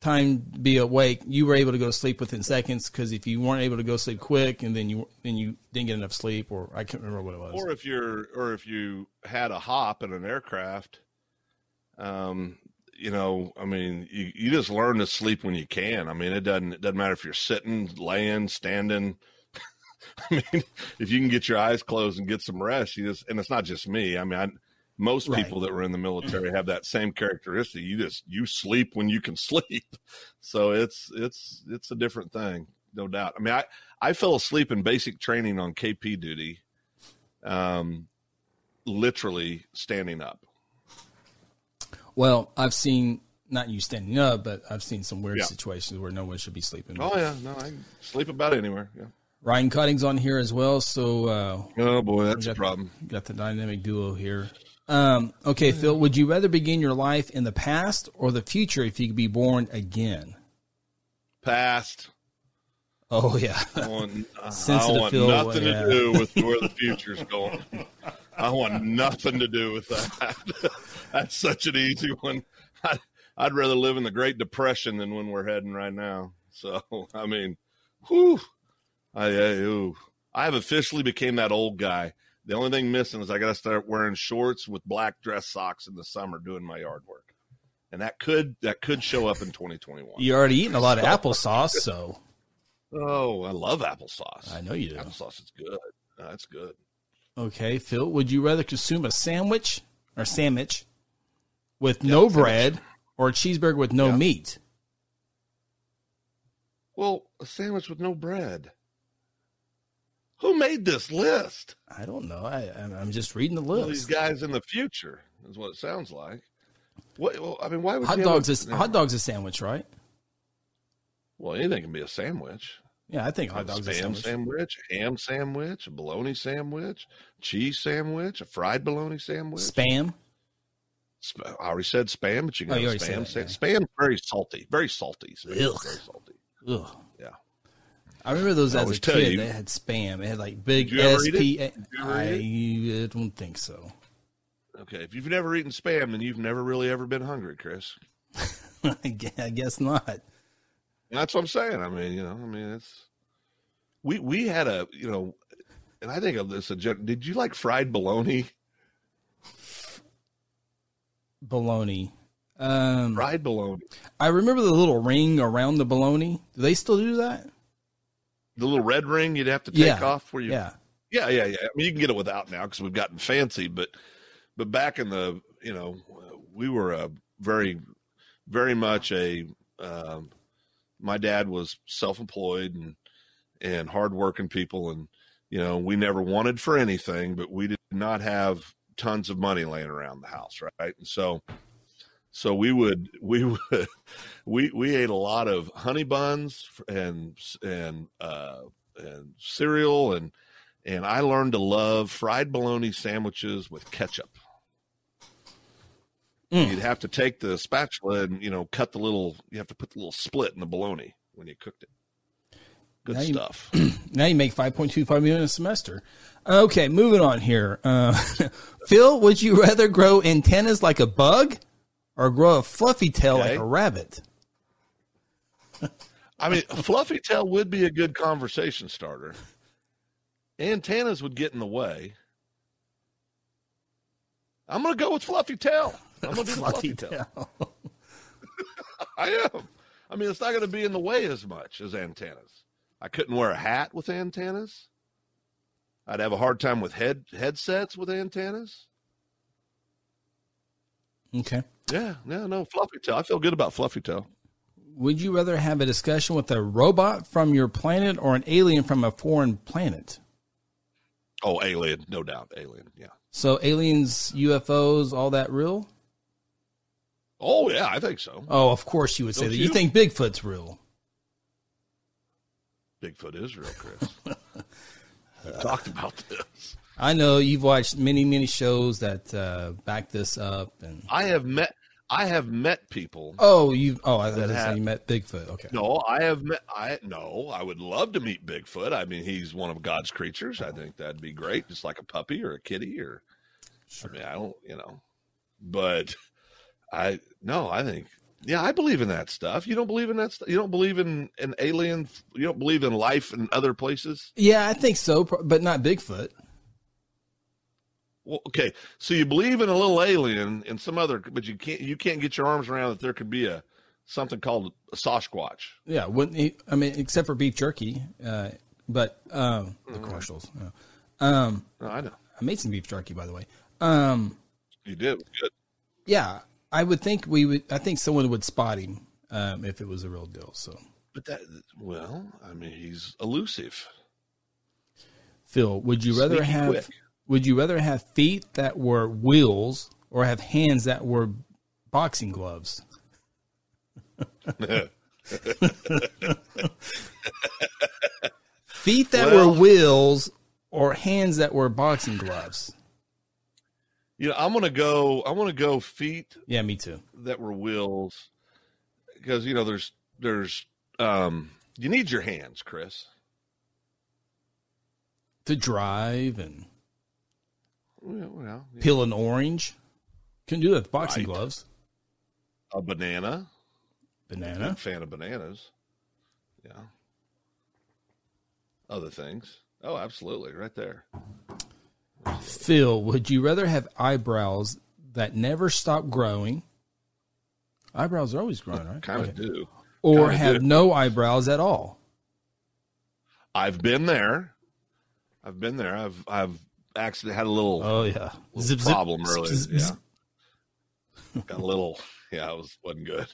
time to be awake. You were able to go to sleep within seconds because if you weren't able to go to sleep quick and then you then you didn't get enough sleep or I can't remember what it was. Or if you're, or if you had a hop in an aircraft, um, you know, I mean, you, you just learn to sleep when you can. I mean, it doesn't it doesn't matter if you're sitting, laying, standing. I mean, if you can get your eyes closed and get some rest, you just and it's not just me. I mean, I, most Right. people that were in the military have that same characteristic. You just you sleep when you can sleep. So it's it's it's a different thing, no doubt. I mean, I I fell asleep in basic training on KP duty, um, literally standing up. Well, I've seen not you standing up, but I've seen some weird Yeah. situations where no one should be sleeping. Oh yeah, no, I can sleep about anywhere. Yeah. Ryan Cutting's on here as well, so uh, Oh boy, that's a Got- problem. Got the dynamic duo here. Um, okay, Phil, would you rather begin your life in the past or the future if you could be born again? Past. Oh yeah, I want, I want nothing yeah. to do with where the future's going. I want nothing to do with that. That's such an easy one. I'd, I'd rather live in the Great Depression than when we're heading right now. So, I mean, whew, I, I, ooh. I have officially became that old guy. The only thing missing is I got to start wearing shorts with black dress socks in the summer doing my yard work, and that could that could show up in 2021. you're already eating a lot of applesauce, so Oh, I love applesauce. I know you do. Applesauce is good. That's good. Okay, Phil, would you rather consume a sandwich or sandwich with no sandwich. bread or a cheeseburger with no Yeah. meat? Well, a sandwich with no bread. Who made this list? I don't know. I, I'm I'm just reading the Well, these guys in the future is what it sounds like. What? Well, I mean, why would Hot dogs is hot dogs a sandwich, right? Well, anything can be a sandwich. Yeah, I think hot dogs a spam sandwich. sandwich, ham sandwich, a bologna sandwich, cheese sandwich, a fried bologna sandwich. Spam. Sp- I already said spam, but you can Oh, you spam. that, Spam very salty, very salty. Ugh. very salty. Ugh. Yeah. I remember those I as a kid. you. They had spam. It had like big Did you ever eat it? SP. Did you ever I don't think so. Okay, if you've never eaten spam, then you've never really ever been hungry, Chris. I guess not. That's what I'm saying. I mean, you know, I mean, it's we we had a you know, and I think of this. A, did you like fried bologna? Bologna. Um, Fried bologna, I remember the little ring around the bologna. Do they still do that? the little red ring you'd have to take Yeah. off where you Yeah. Yeah, yeah, yeah. I mean, you can get it without now because we've gotten fancy, but but back in the you know we were a very very much a um, my dad was self employed and and hardworking people, and you know we never wanted for anything, but we did not have tons of money laying around the house, right? And so so we would we would we we ate a lot of honey buns and and uh, and cereal and and I learned to love fried bologna sandwiches with ketchup. Mm. You'd have to take the spatula and you know cut the little. You have to put the little split in the bologna when you cooked it. Good Now you- stuff. Now you make five point two five million a semester. Okay, moving on here. Uh, Phil, would you rather grow antennas like a bug or grow a fluffy tail like a rabbit? I mean, a fluffy tail would be a good conversation starter. Antennas would get in the way. I'm going to go with fluffy tail. I'm going to do the fluffy tail. I am. I mean, it's not going to be in the way as much as antennas. I couldn't wear a hat with antennas. I'd have a hard time with head headsets with antennas. Okay. Yeah, no, no, fluffy tail. I feel good about fluffy tail. Would you rather have a discussion with a robot from your planet or an alien from a foreign planet? Oh, alien, no doubt, alien. Yeah. So aliens, UFOs, all that real? Oh, yeah, I think so. Oh, of course you would say Don't that. You you? think Bigfoot's real? Bigfoot is real, Chris. we talked about this. I know you've watched many, many shows that uh, back this up, and I have met. I have met people. oh, you oh, I thought you have- you met Bigfoot. Okay, No, I have met. I no. I would love to meet Bigfoot. I mean, he's one of God's creatures. I think that'd be great, just like a puppy or a kitty or. I mean, I don't, you know, but I no. I think yeah, I believe in that stuff. You don't believe in that stuff. You don't believe in an alien. You don't believe in life in other places. yeah, I think so, but not Bigfoot. Well, okay, so you believe in a little alien and some other, but you can't you can't get your arms around that there could be a something called a Sasquatch. Yeah, wouldn't he? I mean, except for beef jerky, uh, but um, Mm-hmm. the commercials. yeah. Um, No, I know I made some beef jerky, by the way. Um, you did good. yeah, I would think we would. I think someone would spot him um, if it was a real deal. So, But that, well, I mean, he's elusive. Phil, would you rather Sneaky have? quick. Would you rather have feet that were wheels or have hands that were boxing gloves? Feet that Well- were wheels or hands that were boxing gloves? You know, I'm gonna go. I want to go feet Yeah, me too. that were wheels, because you know, there's there's um, you need your hands, Chris. To drive and Well, well, yeah. peel an orange. Couldn't do that with boxing Right. gloves. a banana. Banana. Big fan of bananas. Yeah. Other things. Oh, absolutely, right there. Phil, would you rather have eyebrows that never stop growing? Eyebrows are always growing, right? Kind of Okay. do. Or kinda have do. no eyebrows at all. I've been there. I've been there. I've I've actually had a little, Oh yeah. little problem earlier. zip, yeah. zip. Got a little. Yeah, it was wasn't good.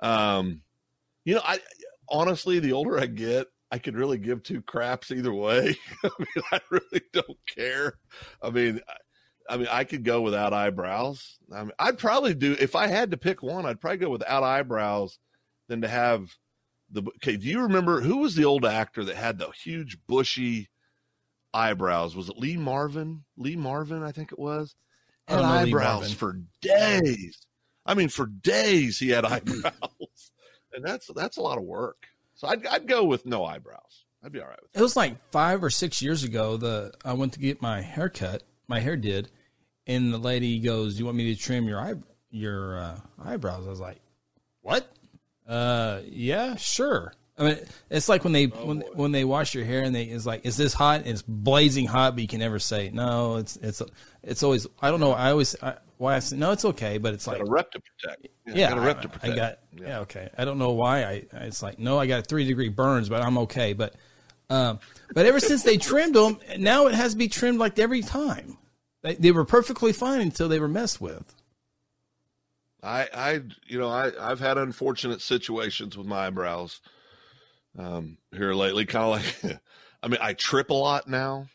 Um, you know, I honestly, the older I get, I could really give two craps either way. I mean, I really don't care. I mean, I, I mean, I could go without eyebrows. I mean, I'd probably do if I had to pick one. I'd probably go without eyebrows than to have the. Okay, do you remember who was the old actor that had the huge bushy eyebrows? Was it Lee Marvin? Lee Marvin, I think it was. had eyebrows for days. I mean, for days he had eyebrows, and that's that's a lot of work. So I'd, I'd go with no eyebrows. I'd be all right with it. It was like five or six years ago. The I went to get my hair cut. My hair did, and the lady goes, "Do you want me to trim your eye your uh, eyebrows?" I was like, "What? Uh, yeah, sure." I mean, it's like when they oh, when boy. when they wash your hair and they it's like, "Is this hot?" And it's blazing hot, but you can never say no. It's it's it's always I don't know. I always I, why I said no, it's okay, but it's like a rep to protect. Yeah, yeah got a rep I, to protect. I got yeah. yeah. okay. I don't know why I. It's like no, I got three degree burns, but I'm okay. But um, but ever since they trimmed them, now it has to be trimmed like every time. They, they were perfectly fine until they were messed with. I, I, you know, I, I've had unfortunate situations with my eyebrows um, here lately. Kind of like, I mean, I trip a lot now.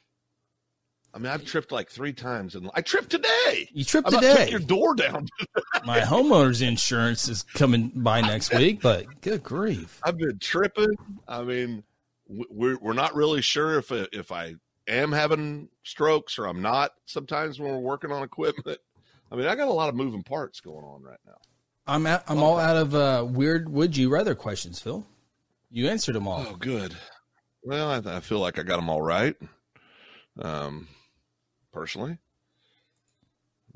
I mean, I've tripped like three times, and I tripped today. You tripped today. Took your door down. My homeowner's insurance is coming by next week, but good grief! I've been tripping. I mean, we're we're not really sure if if I am having strokes or I'm not. Sometimes when we're working on equipment, I mean, I got a lot of moving parts going on right now. I'm at, I'm all out of uh, weird would you rather questions, Phil. You answered them all. Oh, good. Well, I, I feel like I got them all right. Um, personally,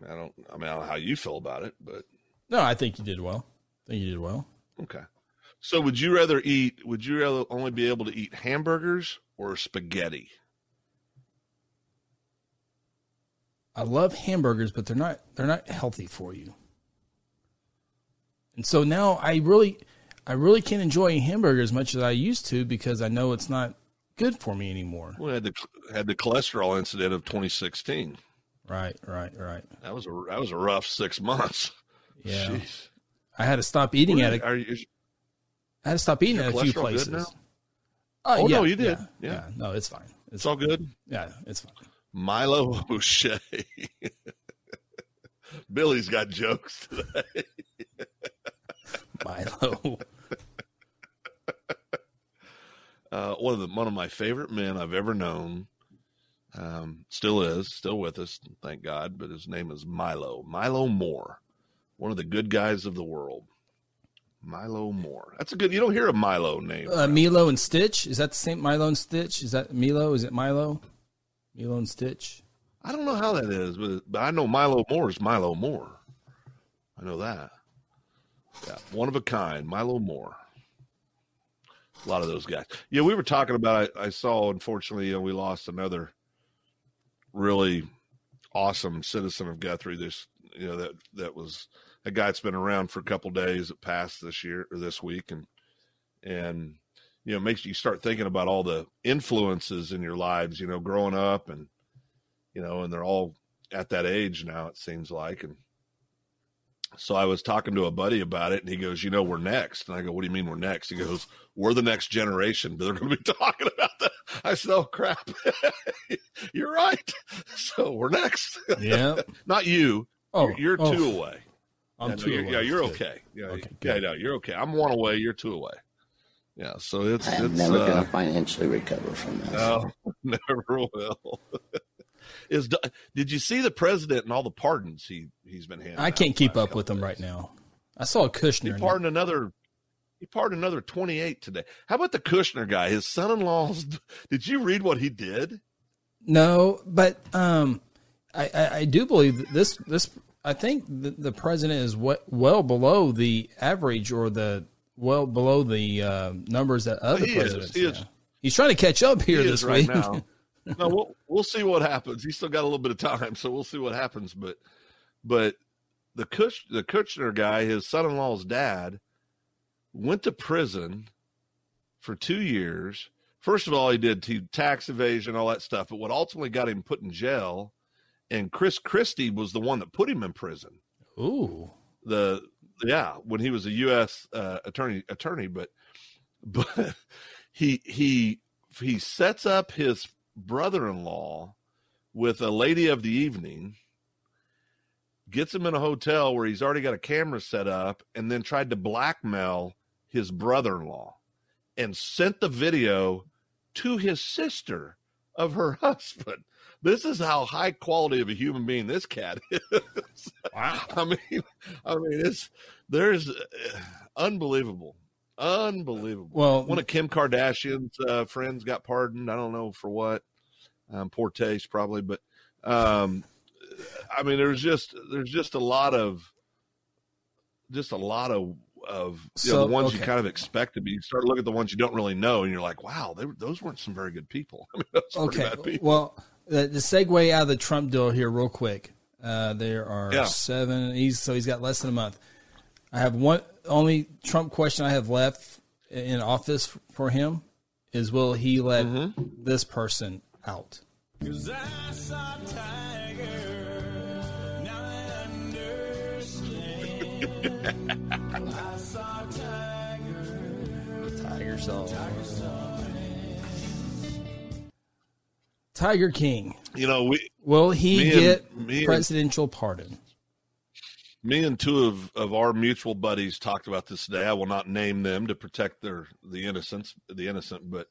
I don't. I mean, I don't know how you feel about it, but no, I think you did well. I think you did well. Okay. So, would you rather eat? Would you rather only be able to eat hamburgers or spaghetti? I love hamburgers, but they're not they're not healthy for you. And so now I really I really can't enjoy a hamburger as much as I used to because I know it's not good for me anymore. We had the had the cholesterol incident of 2016. Right, right, right. That was a that was a rough six months. Yeah, Jeez. I had to stop eating at it. Are you, I had to stop eating at a few places. Uh, oh yeah, no, you did. Yeah. yeah. yeah. no, it's fine. It's, it's all good. Yeah, it's fine. Milo O'Shea. Billy's got jokes today. Milo. Uh, one of the one of my favorite men I've ever known. Um, still is, still with us, thank God. But his name is Milo. Milo Moore, one of the good guys of the world. Milo Moore. That's a good. You don't hear a Milo name. Uh, Milo and Stitch. Is that the same Milo and Stitch? Is that Milo? Is it Milo? Milo and Stitch. I don't know how that is, but, but I know Milo Moore is Milo Moore. I know that. Yeah, one of a kind, Milo Moore. A lot of those guys. Yeah, we were talking about. I, I saw, unfortunately, you know, we lost another really awesome citizen of Guthrie. This, you know, that that was a guy that's been around for a couple days that passed this year or this week, and and you know makes you start thinking about all the influences in your lives. You know, growing up, and you know, and they're all at that age now. It seems like, and so I was talking to a buddy about it, and he goes, "You know, we're next." And I go, "What do you mean we're next?" He goes, "We're the next generation. They're going to be talking about that." I said, "Oh crap, you're right." So we're next. Yeah, not you. Oh, you're, you're oh. two away. I'm yeah, two no, you're, away. Yeah, you're okay. Yeah, okay, yeah, no, you're okay. I'm one away. You're two away. Yeah, so it's. I'm it's, never uh, going to financially recover from this. No, never will. Is did you see the president and all the pardons he he's been handing? I can't keep up with them right now. I saw a Kushner. He pardoned another. He pardoned another twenty eight today. How about the Kushner guy? His son in law's. Did you read what he did? No, but um, I, I, I do believe this this I think the, the president is what, well below the average or the well below the uh, numbers that other he presidents. Is, he is. He's trying to catch up here this right week. now. no, we'll we'll see what happens. He's still got a little bit of time, so we'll see what happens. But but the Kush the Kushner guy, his son in law's dad, went to prison for two years. First of all, he did tax evasion, all that stuff. But what ultimately got him put in jail, and Chris Christie was the one that put him in prison. Ooh, the yeah, when he was a U.S. Uh, attorney attorney, but but he he he sets up his brother-in-law with a lady of the evening gets him in a hotel where he's already got a camera set up and then tried to blackmail his brother-in-law and sent the video to his sister of her husband. This is how high quality of a human being this cat is. Wow. I mean, I mean, it's there's uh, unbelievable, unbelievable. Well, one of Kim Kardashian's uh, friends got pardoned. I don't know for what. Um, poor taste, probably, but um, I mean, there's just there's just a lot of just a lot of of you know, the ones okay. you kind of expect to be. You start looking at the ones you don't really know, and you're like, wow, they, those weren't some very good people. I mean, okay, well, the, the segue out of the Trump deal here, real quick. Uh, there are yeah. seven. He's so he's got less than a month. I have one only Trump question I have left in office for him is will he let mm-hmm. this person out? Tiger song. Tiger King. You know, we will he get and, presidential and, pardon? Me and two of, of our mutual buddies talked about this today. I will not name them to protect their the innocence the innocent, but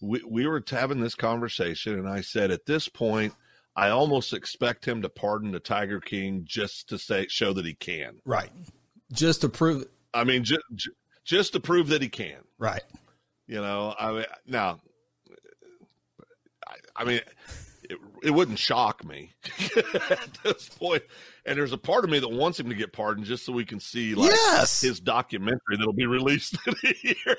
we we were having this conversation, and I said at this point, I almost expect him to pardon the Tiger King just to say show that he can. Right. Just to prove. I mean, just just to prove that he can. Right. You know, I mean, now, I, I mean, it, it wouldn't shock me at this point. And there's a part of me that wants him to get pardoned just so we can see like yes! his documentary that'll be released in a year.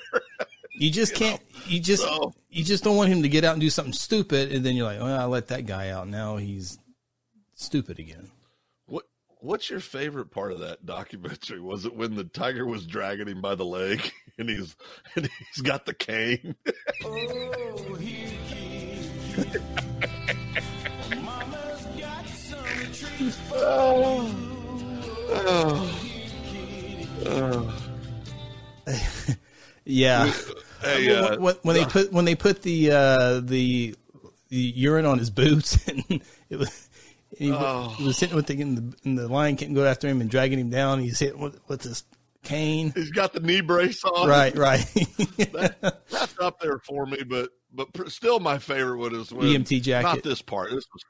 You just you can't. Know? You just so, you just don't want him to get out and do something stupid, and then you're like, "Oh, I let that guy out. Now he's stupid again." What What's your favorite part of that documentary? Was it when the tiger was dragging him by the leg and he's and he's got the cane? oh, he, oh. oh. oh. yeah. Hey, uh, when, when, they put when they put the uh, the the urine on his boots and it was he, oh. was sitting with the, and the, and the lion couldn't go after him and dragging him down. He's hit with, with his cane. He's got the knee brace on. Right, right. that, that's up there for me, but but still, my favorite one is when, EMT jacket. Not this part. This was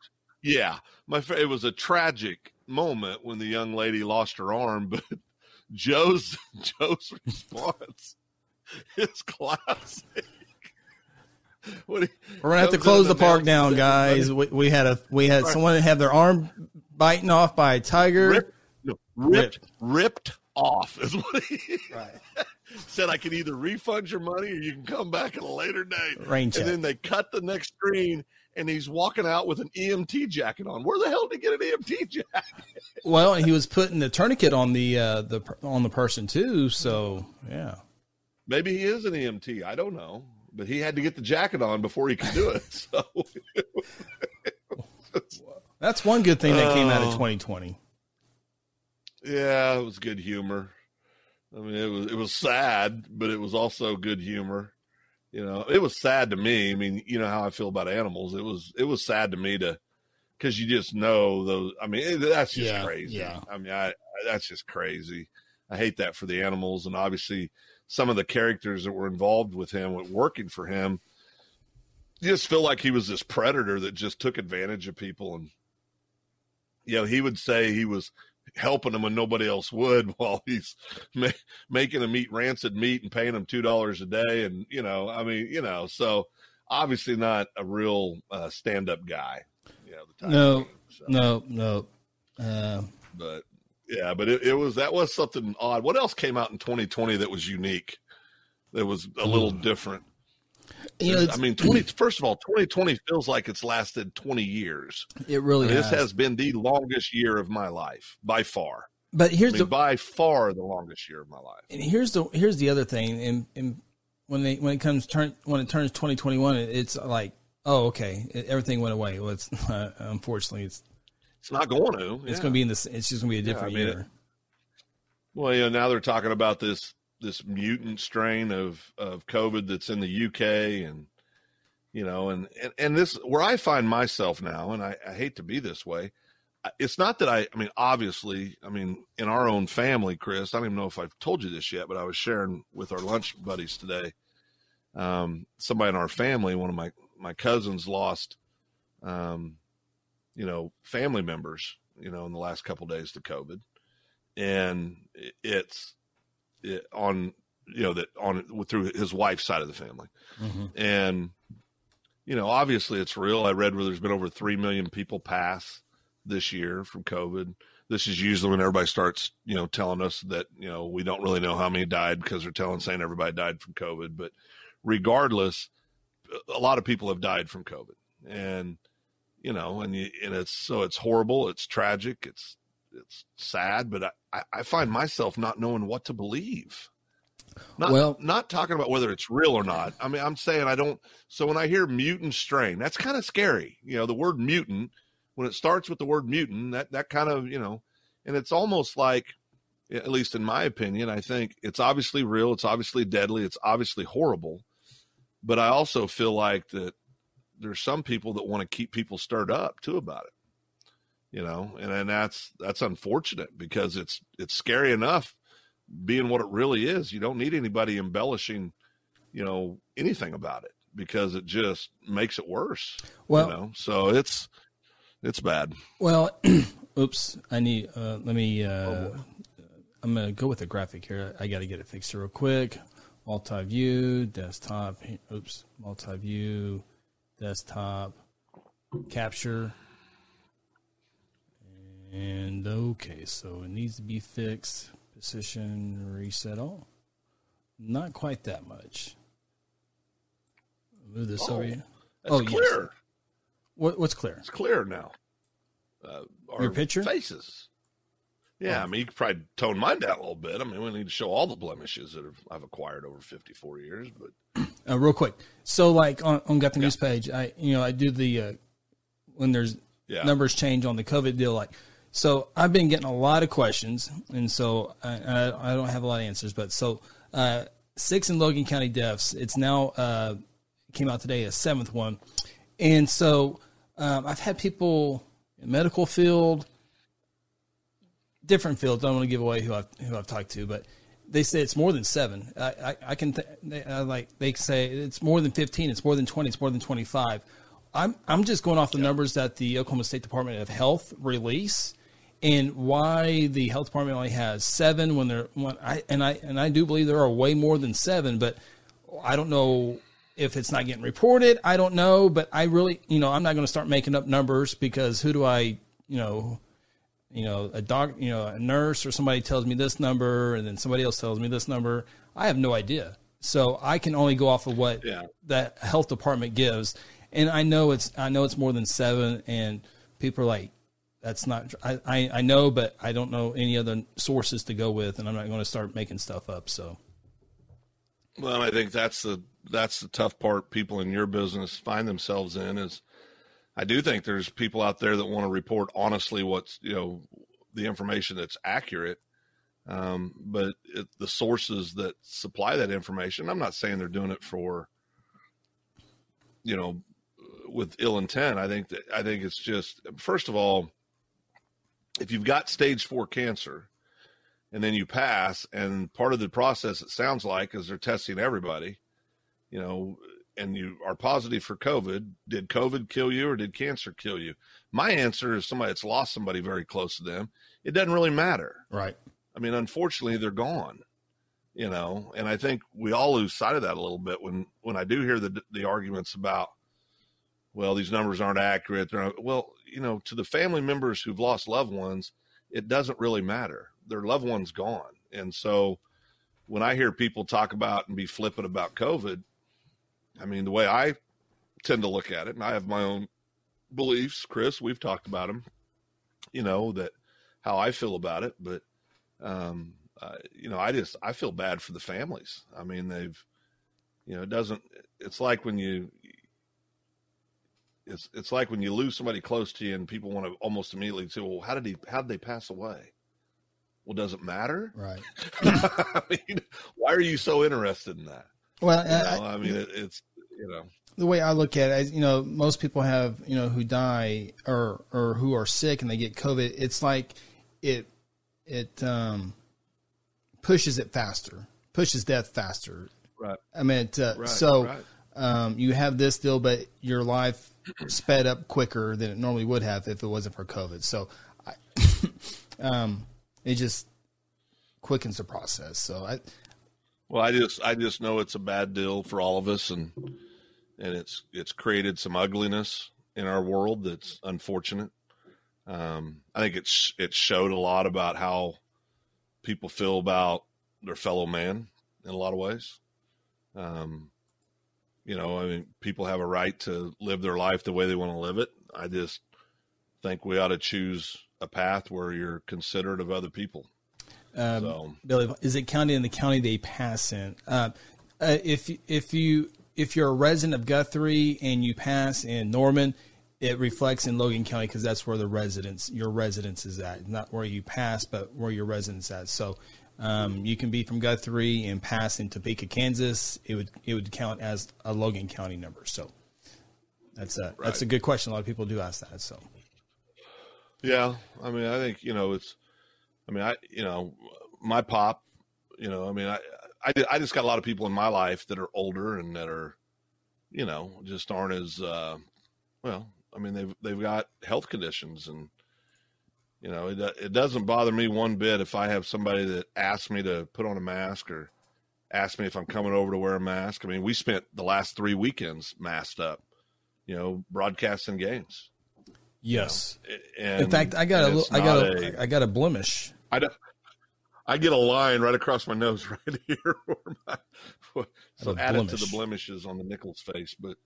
yeah. My it was a tragic moment when the young lady lost her arm, but Joe's Joe's response is classic. We're gonna have to close the park down, guys. We, we, had a we had right. someone have their arm biting off by a tiger. Ripped, no, ripped, ripped, ripped off is what he right. said. I can either refund your money or you can come back at a later date. Rain check. And then they cut the next screen, and he's walking out with an EMT jacket on. Where the hell did he get an EMT jacket? well, he was putting the tourniquet on the uh, the on the person too. So yeah. Maybe he is an EMT. I don't know, but he had to get the jacket on before he could do it. So that's one good thing that came out of 2020. Yeah, it was good humor. I mean, it was it was sad, but it was also good humor. You know, it was sad to me. I mean, you know how I feel about animals. It was it was sad to me to because you just know those. I mean, that's just yeah, crazy. Yeah. I mean, I that's just crazy. I hate that for the animals, and obviously some of the characters that were involved with him, working for him, you just feel like he was this predator that just took advantage of people. And, you know, he would say he was helping them when nobody else would while he's ma- making them eat rancid meat and paying them $2 a day. And, you know, I mean, you know, so obviously not a real uh, stand up guy. You know, no, so. no, no, uh, but yeah, but it, it was that was something odd. What else came out in 2020 that was unique? That was a little mm. different. You know, I mean, 20, first of all, 2020 feels like it's lasted 20 years. It really I mean, This has been the longest year of my life by far. But here's I mean, the by far the longest year of my life. And here's the here's the other thing. And, and when they when it comes turn when it turns 2021, it's like oh okay, everything went away. Well, it's uh, unfortunately it's it's not going to. It's yeah. going to be in this. It's just going to be a different yeah, I mean, year. It, well, you know, now they're talking about this this mutant strain of of COVID that's in the UK, and you know, and and, and this where I find myself now, and I, I hate to be this way. It's not that I. I mean, obviously, I mean, in our own family, Chris. I don't even know if I've told you this yet, but I was sharing with our lunch buddies today. Um, somebody in our family, one of my my cousins lost, um, you know, family members, you know, in the last couple days to COVID, and it's it, on you know that on through his wife's side of the family, mm-hmm. and you know, obviously it's real. I read where there's been over three million people pass this year from COVID. This is usually when everybody starts, you know, telling us that you know we don't really know how many died because they're telling saying everybody died from COVID, but regardless, a lot of people have died from COVID, and you know, and you, and it's so it's horrible, it's tragic, it's it's sad, but I, I find myself not knowing what to believe. Not, well, not talking about whether it's real or not. I mean, I'm saying I don't. So when I hear mutant strain, that's kind of scary. You know, the word mutant, when it starts with the word mutant, that that kind of you know, and it's almost like, at least in my opinion, I think it's obviously real. It's obviously deadly. It's obviously horrible. But I also feel like that there's some people that want to keep people stirred up too about it. You know, and, and that's that's unfortunate because it's it's scary enough being what it really is. You don't need anybody embellishing, you know, anything about it because it just makes it worse. Well, you know? so it's it's bad. Well, oops, I need. Uh, let me. Uh, oh I'm gonna go with the graphic here. I got to get it fixed real quick multi-view, desktop, oops, multi-view, desktop, capture. And okay, so it needs to be fixed. Position reset all. Not quite that much. Move this oh, over here. oh, clear. Yes. What, what's clear? It's clear now. Uh, Your picture? Faces. Yeah, I mean, you could probably tone mine down a little bit. I mean, we need to show all the blemishes that I've acquired over 54 years. But uh, real quick, so like on, on Got the yeah. News page, I you know I do the uh, when there's yeah. numbers change on the COVID deal. Like, so I've been getting a lot of questions, and so I, I, I don't have a lot of answers. But so uh, six in Logan County deaths. It's now uh, came out today a seventh one, and so um, I've had people in medical field different fields. I don't want to give away who I've who I've talked to, but they say it's more than seven. I, I, I can th- they, I like they say it's more than fifteen. It's more than twenty. It's more than twenty five. I'm I'm just going off the yeah. numbers that the Oklahoma State Department of Health release, and why the health department only has seven when they're when I and I and I do believe there are way more than seven, but I don't know if it's not getting reported. I don't know, but I really you know I'm not going to start making up numbers because who do I you know you know, a doc, you know, a nurse or somebody tells me this number, and then somebody else tells me this number. I have no idea. So I can only go off of what yeah. the health department gives, and I know it's I know it's more than seven, and people are like, that's not. I, I, I know, but I don't know any other sources to go with, and I'm not going to start making stuff up. So. Well, I think that's the that's the tough part. People in your business find themselves in is I do think there's people out there that want to report honestly what's you know the information that's accurate. Um, but it, the sources that supply that information, I'm not saying they're doing it for you know with ill intent. I think that I think it's just first of all, if you've got stage four cancer and then you pass, and part of the process it sounds like is they're testing everybody. You know, and you are positive for COVID, did COVID kill you or did cancer kill you? My answer is somebody that's lost somebody very close to them. It doesn't really matter. Right. I mean, unfortunately, they're gone. You know, and I think we all lose sight of that a little bit when when I do hear the the arguments about, well, these numbers aren't accurate. They're not, well, you know, to the family members who've lost loved ones, it doesn't really matter. Their loved one's gone, and so when I hear people talk about and be flippant about COVID, I mean, the way I tend to look at it, and I have my own beliefs, Chris, we've talked about them, you know, that how I feel about it, but, um, uh, you know, I just, I feel bad for the families. I mean, they've, you know, it doesn't, it's like when you, it's, it's like when you lose somebody close to you and people want to almost immediately say, well, how did he, how did they pass away? Well, does it matter? Right. I mean, why are you so interested in that? Well, you know, I, I, mean, it, it's you know the way I look at it, you know, most people have you know who die or or who are sick and they get COVID. It's like it it um, pushes it faster, pushes death faster. Right. I mean, it, uh, right, so. Right. um, you have this deal, but your life sped up quicker than it normally would have if it wasn't for COVID. So, I, um, it just quickens the process. So I, Well, I just I just know it's a bad deal for all of us, and and it's it's created some ugliness in our world that's unfortunate. Um, I think it's it showed a lot about how people feel about their fellow man in a lot of ways. Um, you know, I mean, people have a right to live their life the way they want to live it. I just think we ought to choose a path where you're considerate of other people. um, So Billy, is it county in the county they pass in? Uh, uh, if if you if you're a resident of Guthrie and you pass in Norman, it reflects in Logan County because that's where the residence your residence is at, not where you pass, but where your residence at. So. Um, you can be from Guthrie and pass in Topeka, Kansas. It would it would count as a Logan County number. So that's a that's a good question. A lot of people do ask that. So Yeah, I mean, I think you know it's. I mean, I you know, my pop. You know, I mean, I I, I just got a lot of people in my life that are older and that are, you know, just aren't as uh, well. I mean, they've they've got health conditions, and you know, it it doesn't bother me one bit if I have somebody that asks me to put on a mask or asks me if I'm coming over to wear a mask. I mean, we spent the last three weekends masked up, you know, broadcasting games. yes, And, in fact, I got a and little, I got not a, I got a blemish. I don't. I get a line right across my nose right here, my, so a add it to the blemishes on the Nichols face. But,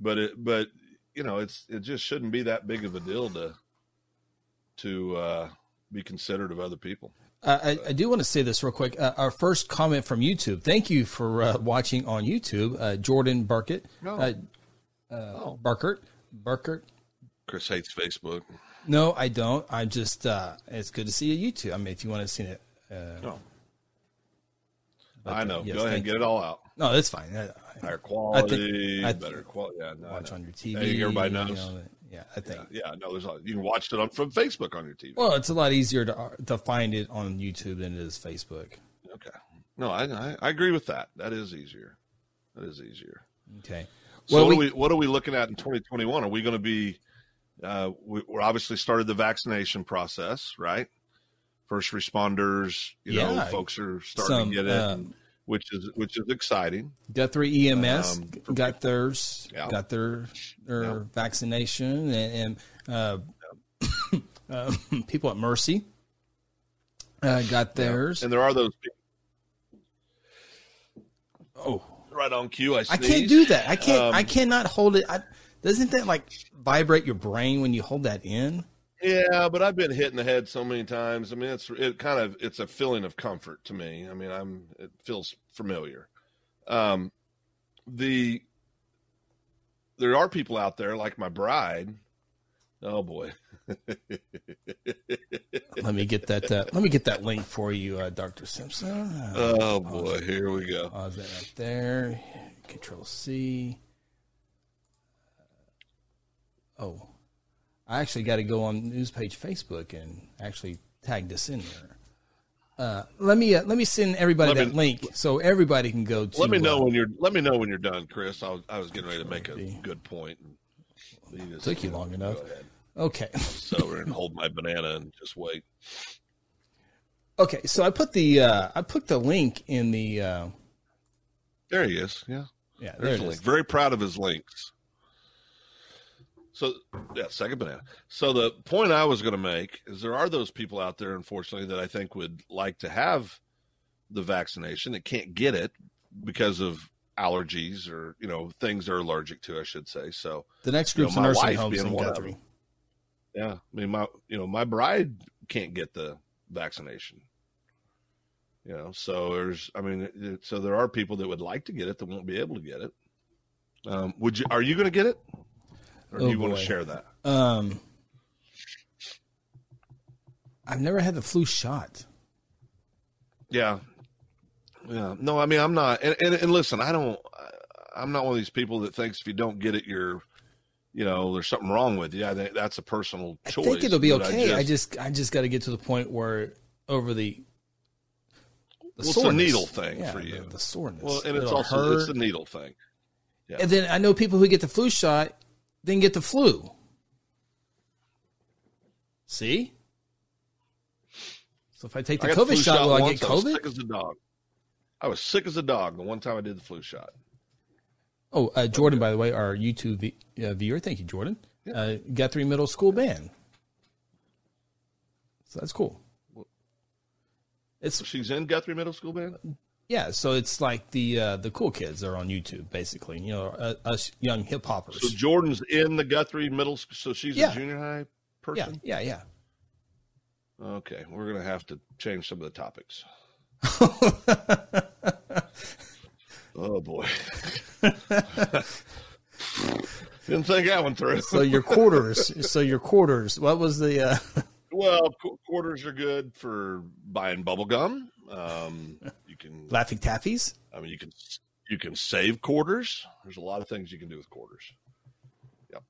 but it, but you know, it's it just shouldn't be that big of a deal to to uh, be considerate of other people. Uh, I, I do want to say this real quick. Uh, our first comment from YouTube. Thank you for uh, watching on YouTube, uh, Jordan Burkett. Uh, uh, Burkert. Burkert. Chris hates Facebook. No, I don't. I'm just. Uh, it's good to see you YouTube. I mean, if you want to see it. Uh, No, but, I uh, know. yes, Go ahead, and get it all out. No, that's fine. I, I Higher quality, I better quality. Yeah, no, watch on your TV. Hey, everybody you knows. know, yeah, I think. Yeah, yeah, no, there's a, you can watch it on from Facebook on your TV. Well, it's a lot easier to to find it on YouTube than it is Facebook. Okay. No, I, I I agree with that. That is easier. That is easier. Okay. So Well, what, we- are we, what are we looking at in 2021? Are we going to be? Uh, we, we're obviously started the vaccination process, right? First responders, you know, folks are starting Some, to get it, um, which is which is exciting. Guthrie EMS Um, got theirs, Yeah. got their their Yeah. vaccination, and, and uh, uh, people at Mercy uh, got theirs. And there are those people oh, right on cue. I, I can't do that. I can't. Um, I cannot hold it. I, doesn't that like vibrate your brain when you hold that in? Yeah, but I've been hit in the head so many times. I mean, it's it kind of it's a feeling of comfort to me. I mean, I'm it feels familiar. Um, the there are people out there like my bride. Oh boy, Let me get that. Uh, let me get that link for you, uh, Doctor Simpson. Uh, oh boy, here we go. pause that right there. Control C. Oh, I actually got to go on news page Facebook and actually tag this in there. Uh, let me uh, let me send everybody Let that me- link so everybody can go to. Let me know uh, when you're. Let me know when you're done, Chris. I was I was getting ready to make a good point. and just- Took you long enough. Okay. So we're gonna hold my banana and just wait. Okay. So I put the uh, I put the link in the uh, There he is. Yeah. yeah There's it a link. Very proud of his links. So yeah, second banana. So the point I was going to make is there are those people out there, unfortunately, that I think would like to have the vaccination that can't get it because of allergies or you know things they're allergic to, I should say. So The next you know, group's my nursing wife homes being in one of them. yeah, I mean my you know my bride can't get the vaccination. You know, so there's I mean, so there are people that would like to get it that won't be able to get it. Um, would you? Are you going to get it, or do Oh, you want boy. to share that? Um, I've never had the flu shot. Yeah, yeah. No, I mean I'm not. And, and, and listen, I don't. I'm not one of these people that thinks if you don't get it, you're, you know, there's something wrong with you. I think that's a personal choice. I think it'll be okay. I just, I just, got to get to the point where over the, the Well, it's a needle thing Yeah, for you. The, soreness. well, and it's It'll also it's hurt. the needle thing. Yeah. And then I know people who get the flu shot, then get the flu. See? So if I take the I COVID flu shot, will I get I was COVID? sick as a dog. I was sick as a dog the one time I did the flu shot. Oh, uh, Jordan, by the way, our YouTube v- uh, viewer. Thank you, Jordan. Uh, Guthrie Middle School band. So that's cool. It's She's in Guthrie Middle School band. Yeah. So it's like the uh, the cool kids are on YouTube, basically. You know, uh, us young hip hoppers. So. Jordan's in the Guthrie Middle. School. So she's Yeah. a junior high person. yeah, yeah. yeah. Okay, we're gonna have to change some of the topics. oh boy. Didn't think that one through. So your quarters. so your quarters. What was the? Uh, Well, qu- quarters are good for buying bubble gum. Um, Laughing Taffies. I mean, you can you can save quarters. There's a lot of things you can do with quarters. Yep,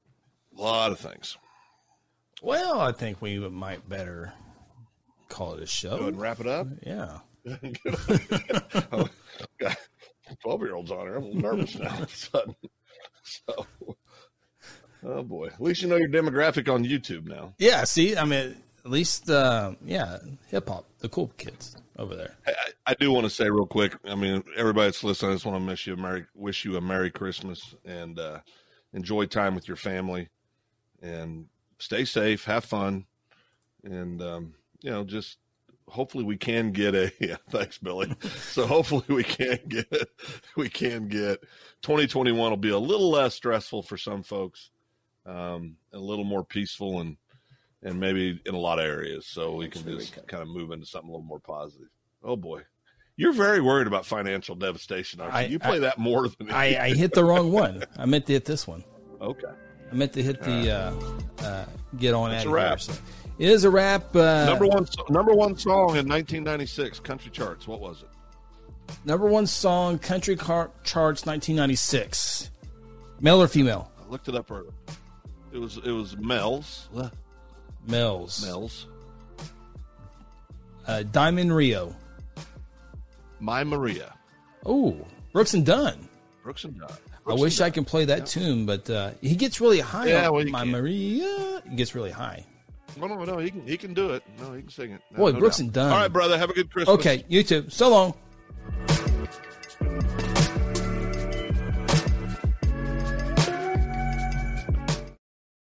a lot of things. Well, I think we might better call it a Go ahead show. and wrap it up. Yeah. Twelve year olds on here. I'm a little nervous now. All of a sudden. So, oh boy. At least you know your demographic on YouTube now. Yeah. See, I mean, at least, uh, yeah, hip hop, the cool kids over there. I, I do want to say real quick. I mean, everybody that's listening, I just want to wish you a merry, wish you a merry Christmas and uh, enjoy time with your family, and stay safe, have fun, and um, you know, just hopefully we can get a yeah. Thanks, Billy. so hopefully we can get we can get 2021 will be a little less stressful for some folks, um, a little more peaceful and and maybe in a lot of areas, so we can Eventually just recover. kind of move into something a little more positive. Oh boy, you're very worried about financial devastation, aren't you? I- you play that more than I, I hit the wrong one. I meant to hit this one. okay. I meant to hit the uh, uh, get on It's a of wrap. here. So it is a wrap. Uh, number one, number one song in 1996 country charts. What was it? number one song, country car- charts, 1996. Male or female? I looked it up earlier. It was it was Mel's Males. Mel's Uh, Diamond Rio. My Maria Oh, Brooks and Dunn. Brooks and Dunn. I wish I could play that tune, but uh, he gets really high. Yeah, well, my can't. Maria. He gets really high. No, no, no. He can he can do it. No, he can sing it. No, Boy, no Brooks doubt. and Dunn. All right, brother. Have a good Christmas. Okay, you too. So long.